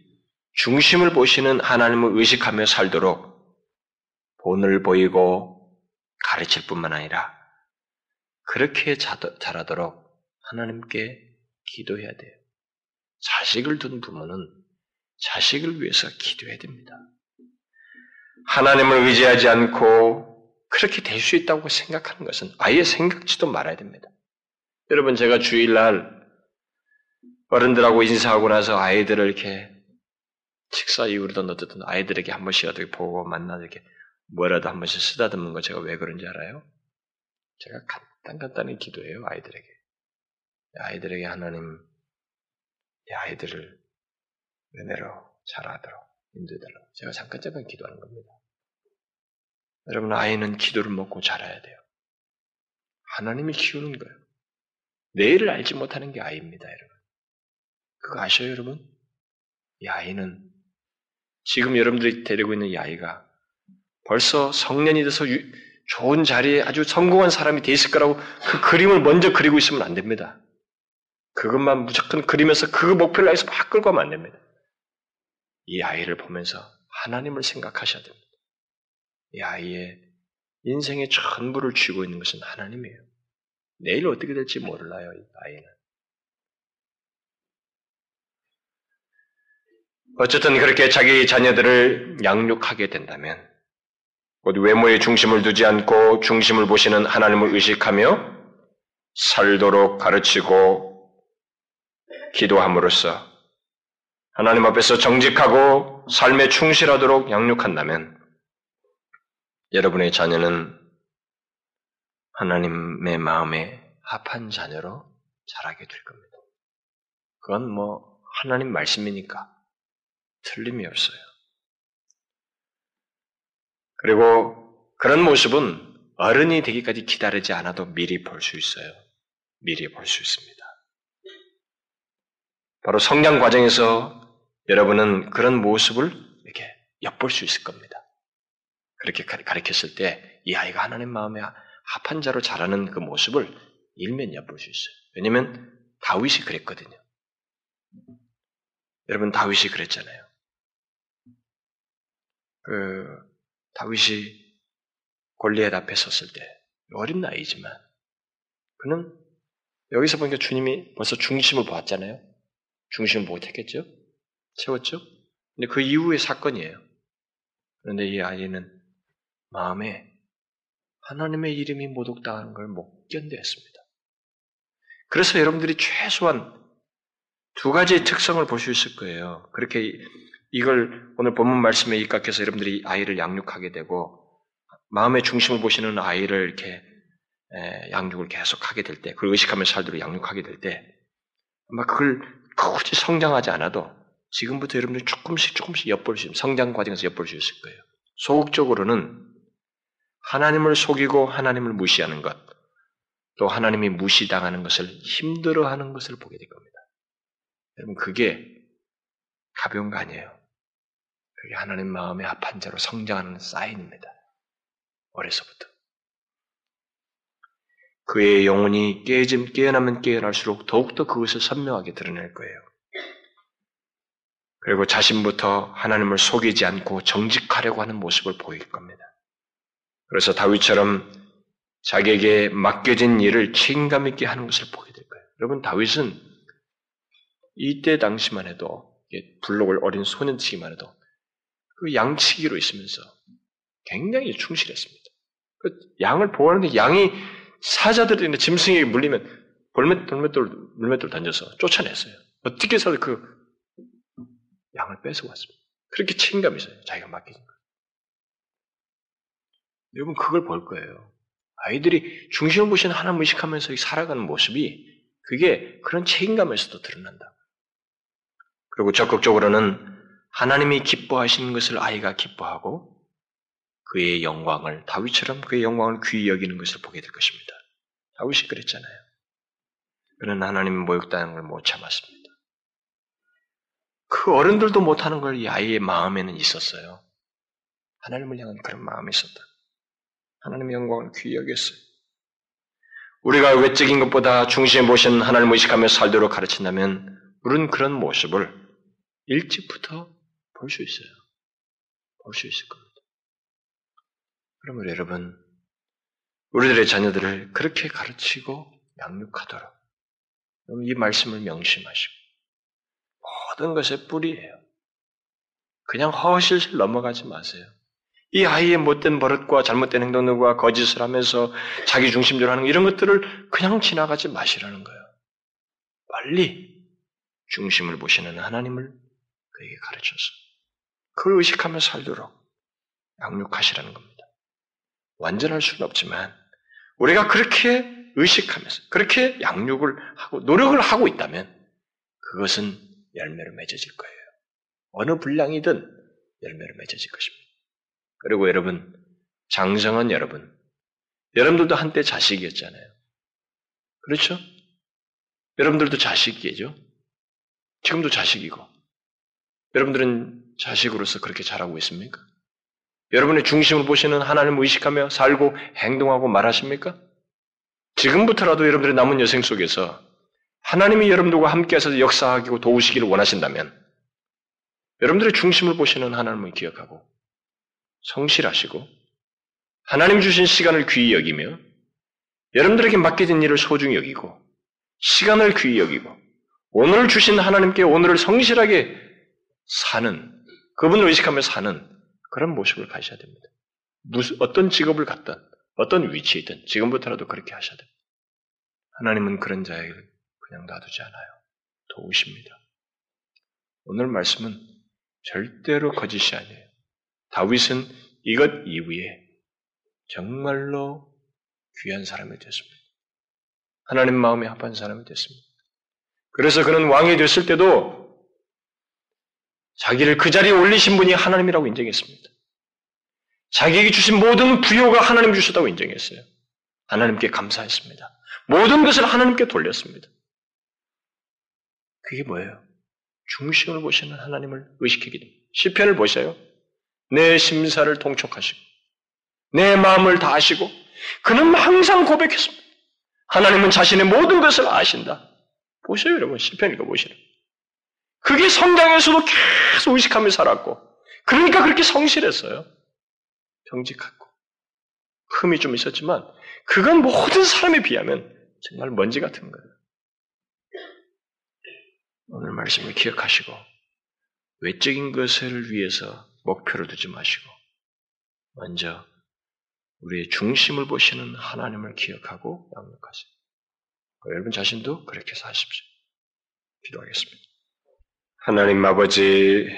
중심을 보시는 하나님을 의식하며 살도록 본을 보이고 가르칠 뿐만 아니라 그렇게 자라도록 하나님께 기도해야 돼요. 자식을 둔 부모는 자식을 위해서 기도해야 됩니다. 하나님을 의지하지 않고 그렇게 될 수 있다고 생각하는 것은 아예 생각지도 말아야 됩니다. 여러분, 제가 주일날 어른들하고 인사하고 나서 아이들을 이렇게 식사 이후로든 어쨌든 아이들에게 한 번씩이라도 보고 만나 이렇게 뭐라도 한 번씩 쓰다듬는 거 제가 왜 그런지 알아요? 제가 간단간단히 기도해요, 아이들에게. 아이들에게 하나님, 이 아이들을 은혜로 잘하도록 인도해달라고. 제가 잠깐 잠깐 기도하는 겁니다. 여러분, 아이는 기도를 먹고 자라야 돼요. 하나님이 키우는 거예요. 내일을 알지 못하는 게 아이입니다, 여러분. 그거 아셔요, 여러분? 이 아이는 지금 여러분들이 데리고 있는 이 아이가 벌써 성년이 돼서 유, 좋은 자리에 아주 성공한 사람이 돼 있을 거라고 그 그림을 먼저 그리고 있으면 안 됩니다. 그것만 무조건 그리면서 그 목표를 위해서 막 끌고 가면 안 됩니다. 이 아이를 보면서 하나님을 생각하셔야 됩니다. 이 아이의 인생의 전부를 쥐고 있는 것은 하나님이에요. 내일 어떻게 될지 몰라요, 이 아이는. 어쨌든 그렇게 자기 자녀들을 양육하게 된다면, 곧 외모의 중심을 두지 않고 중심을 보시는 하나님을 의식하며 살도록 가르치고 기도함으로써 하나님 앞에서 정직하고 삶에 충실하도록 양육한다면 여러분의 자녀는 하나님의 마음에 합한 자녀로 자라게 될 겁니다. 그건 뭐 하나님 말씀이니까 틀림이 없어요. 그리고 그런 모습은 어른이 되기까지 기다리지 않아도 미리 볼 수 있어요. 미리 볼 수 있습니다. 바로 성장 과정에서 여러분은 그런 모습을 이렇게 엿볼 수 있을 겁니다. 그렇게 가르쳤을 때 이 아이가 하나님 마음에 합한 자로 자라는 그 모습을 일면 엿볼 수 있어요. 왜냐면 다윗이 그랬거든요. 여러분 다윗이 그랬잖아요. 그 다윗이 골리앗 앞에 섰을 때 어린 나이지만 그는 여기서 보니까 주님이 벌써 중심을 보았잖아요. 중심을 못했겠죠? 채웠죠? 근데 그 이후의 사건이에요. 그런데 이 아이는 마음에 하나님의 이름이 모독당하는 걸 못 견뎌했습니다. 그래서 여러분들이 최소한 두 가지의 특성을 볼 수 있을 거예요. 그렇게 이걸 오늘 본문 말씀에 입각해서 여러분들이 아이를 양육하게 되고 마음의 중심을 보시는 아이를 이렇게 양육을 계속 하게 될 때, 그걸 의식하며 살도록 양육하게 될 때, 아마 그걸 굳이 성장하지 않아도 지금부터 여러분들이 조금씩 조금씩 엿볼 수 있는 성장 과정에서 엿볼 수 있을 거예요. 소극적으로는 하나님을 속이고 하나님을 무시하는 것, 또 하나님이 무시당하는 것을 힘들어하는 것을 보게 될 겁니다. 여러분 그게 가벼운 거 아니에요. 그게 하나님 마음의 합한 자로 성장하는 사인입니다. 어려서부터. 그의 영혼이 깨짐, 깨어나면 깨어날수록 더욱더 그것을 선명하게 드러낼 거예요. 그리고 자신부터 하나님을 속이지 않고 정직하려고 하는 모습을 보일 겁니다. 그래서 다윗처럼 자기에게 맡겨진 일을 책임감 있게 하는 것을 보게 될 거예요. 여러분, 다윗은 이때 당시만 해도, 불록을 어린 소년치기만 해도, 그 양치기로 있으면서 굉장히 충실했습니다. 그 양을 보호하는데 양이 사자들이 있는 짐승에게 물리면 돌맷, 돌맷돌, 물맷돌 던져서 쫓아냈어요. 어떻게 해서 그 양을 뺏어왔습니다. 그렇게 책임감이 있어요. 자기가 맡겨진 거. 여러분, 그걸 볼 거예요. 아이들이 중심을 보시는 하나님 의식하면서 살아가는 모습이 그게 그런 책임감에서도 드러난다. 그리고 적극적으로는 하나님이 기뻐하시는 것을 아이가 기뻐하고 그의 영광을 다윗처럼 그의 영광을 귀히 여기는 것을 보게 될 것입니다. 다윗이 그랬잖아요. 그는 하나님 모욕당하는 걸못 참았습니다. 그 어른들도 못하는 걸 이 아이의 마음에는 있었어요. 하나님을 향한 그런 마음이 있었다. 하나님의 영광을 귀히 여겼어요. 우리가 외적인 것보다 중심에 모신 하나님을 의식하며 살도록 가르친다면 우리는 그런 모습을 일찍부터 볼 수 있어요. 볼 수 있을 겁니다. 그러면 여러분, 우리들의 자녀들을 그렇게 가르치고 양육하도록 이 말씀을 명심하시고 모든 것의 뿌리예요. 그냥 허실실 넘어가지 마세요. 이 아이의 못된 버릇과 잘못된 행동과 거짓을 하면서 자기 중심적으로 하는 이런 것들을 그냥 지나가지 마시라는 거예요. 빨리 중심을 보시는 하나님을 그에게 가르쳐서 그걸 의식하며 살도록 양육하시라는 겁니다. 완전할 수는 없지만 우리가 그렇게 의식하면서 그렇게 양육을 하고 노력을 하고 있다면 그것은 열매로 맺어질 거예요. 어느 분량이든 열매로 맺어질 것입니다. 그리고 여러분, 장성한 여러분, 여러분들도 한때 자식이었잖아요. 그렇죠? 여러분들도 자식이죠. 지금도 자식이고. 여러분들은 자식으로서 그렇게 잘하고 있습니까? 여러분의 중심을 보시는 하나님을 의식하며 살고 행동하고 말하십니까? 지금부터라도 여러분들의 남은 여생 속에서 하나님이 여러분들과 함께하셔서 역사하고 도우시기를 원하신다면 여러분들의 중심을 보시는 하나님을 기억하고 성실하시고 하나님 주신 시간을 귀히 여기며 여러분들에게 맡겨진 일을 소중히 여기고 시간을 귀히 여기고 오늘 주신 하나님께 오늘을 성실하게 사는 그분을 의식하며 사는 그런 모습을 가셔야 됩니다. 무슨 어떤 직업을 갖든 어떤 위치에 있든 지금부터라도 그렇게 하셔야 됩니다. 하나님은 그런 자에게 그냥 놔두지 않아요. 도우십니다. 오늘 말씀은 절대로 거짓이 아니에요. 다윗은 이것 이후에 정말로 귀한 사람이 됐습니다. 하나님 마음에 합한 사람이 됐습니다. 그래서 그는 왕이 됐을 때도 자기를 그 자리에 올리신 분이 하나님이라고 인정했습니다. 자기에게 주신 모든 부여가 하나님 주셨다고 인정했어요. 하나님께 감사했습니다. 모든 것을 하나님께 돌렸습니다. 그게 뭐예요? 중심을 보시는 하나님을 의식하게 됩니다. 시편을 보세요. 내 심사를 통촉하시고 내 마음을 다 아시고 그는 항상 고백했습니다. 하나님은 자신의 모든 것을 아신다. 보세요, 여러분. 시편 읽어보시라. 그게 성장에서도 계속 의식하며 살았고 그러니까 그렇게 성실했어요. 정직하고 흠이 좀 있었지만 그건 모든 사람에 비하면 정말 먼지 같은 거예요. 오늘 말씀을 기억하시고 외적인 것을 위해서 목표를 두지 마시고 먼저 우리의 중심을 보시는 하나님을 기억하고 양육하세요. 여러분 자신도 그렇게 사십시오. 기도하겠습니다. 하나님 아버지,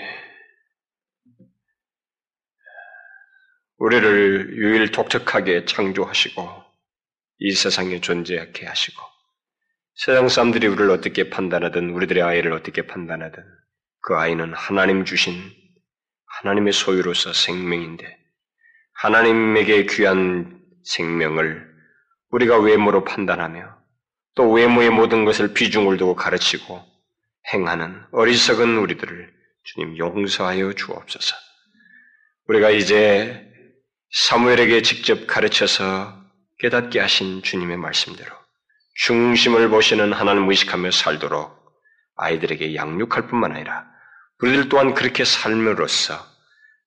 우리를 유일 독특하게 창조하시고 이 세상에 존재하게 하시고 세상 사람들이 우리를 어떻게 판단하든 우리들의 아이를 어떻게 판단하든 그 아이는 하나님 주신 하나님의 소유로서 생명인데 하나님에게 귀한 생명을 우리가 외모로 판단하며 또 외모의 모든 것을 비중을 두고 가르치고 행하는 어리석은 우리들을 주님 용서하여 주옵소서. 우리가 이제 사무엘에게 직접 가르쳐서 깨닫게 하신 주님의 말씀대로 중심을 보시는 하나님을 의식하며 살도록 아이들에게 양육할 뿐만 아니라 우리들 또한 그렇게 삶으로써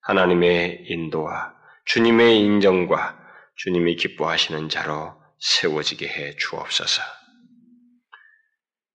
하나님의 인도와 주님의 인정과 주님이 기뻐하시는 자로 세워지게 해 주옵소서.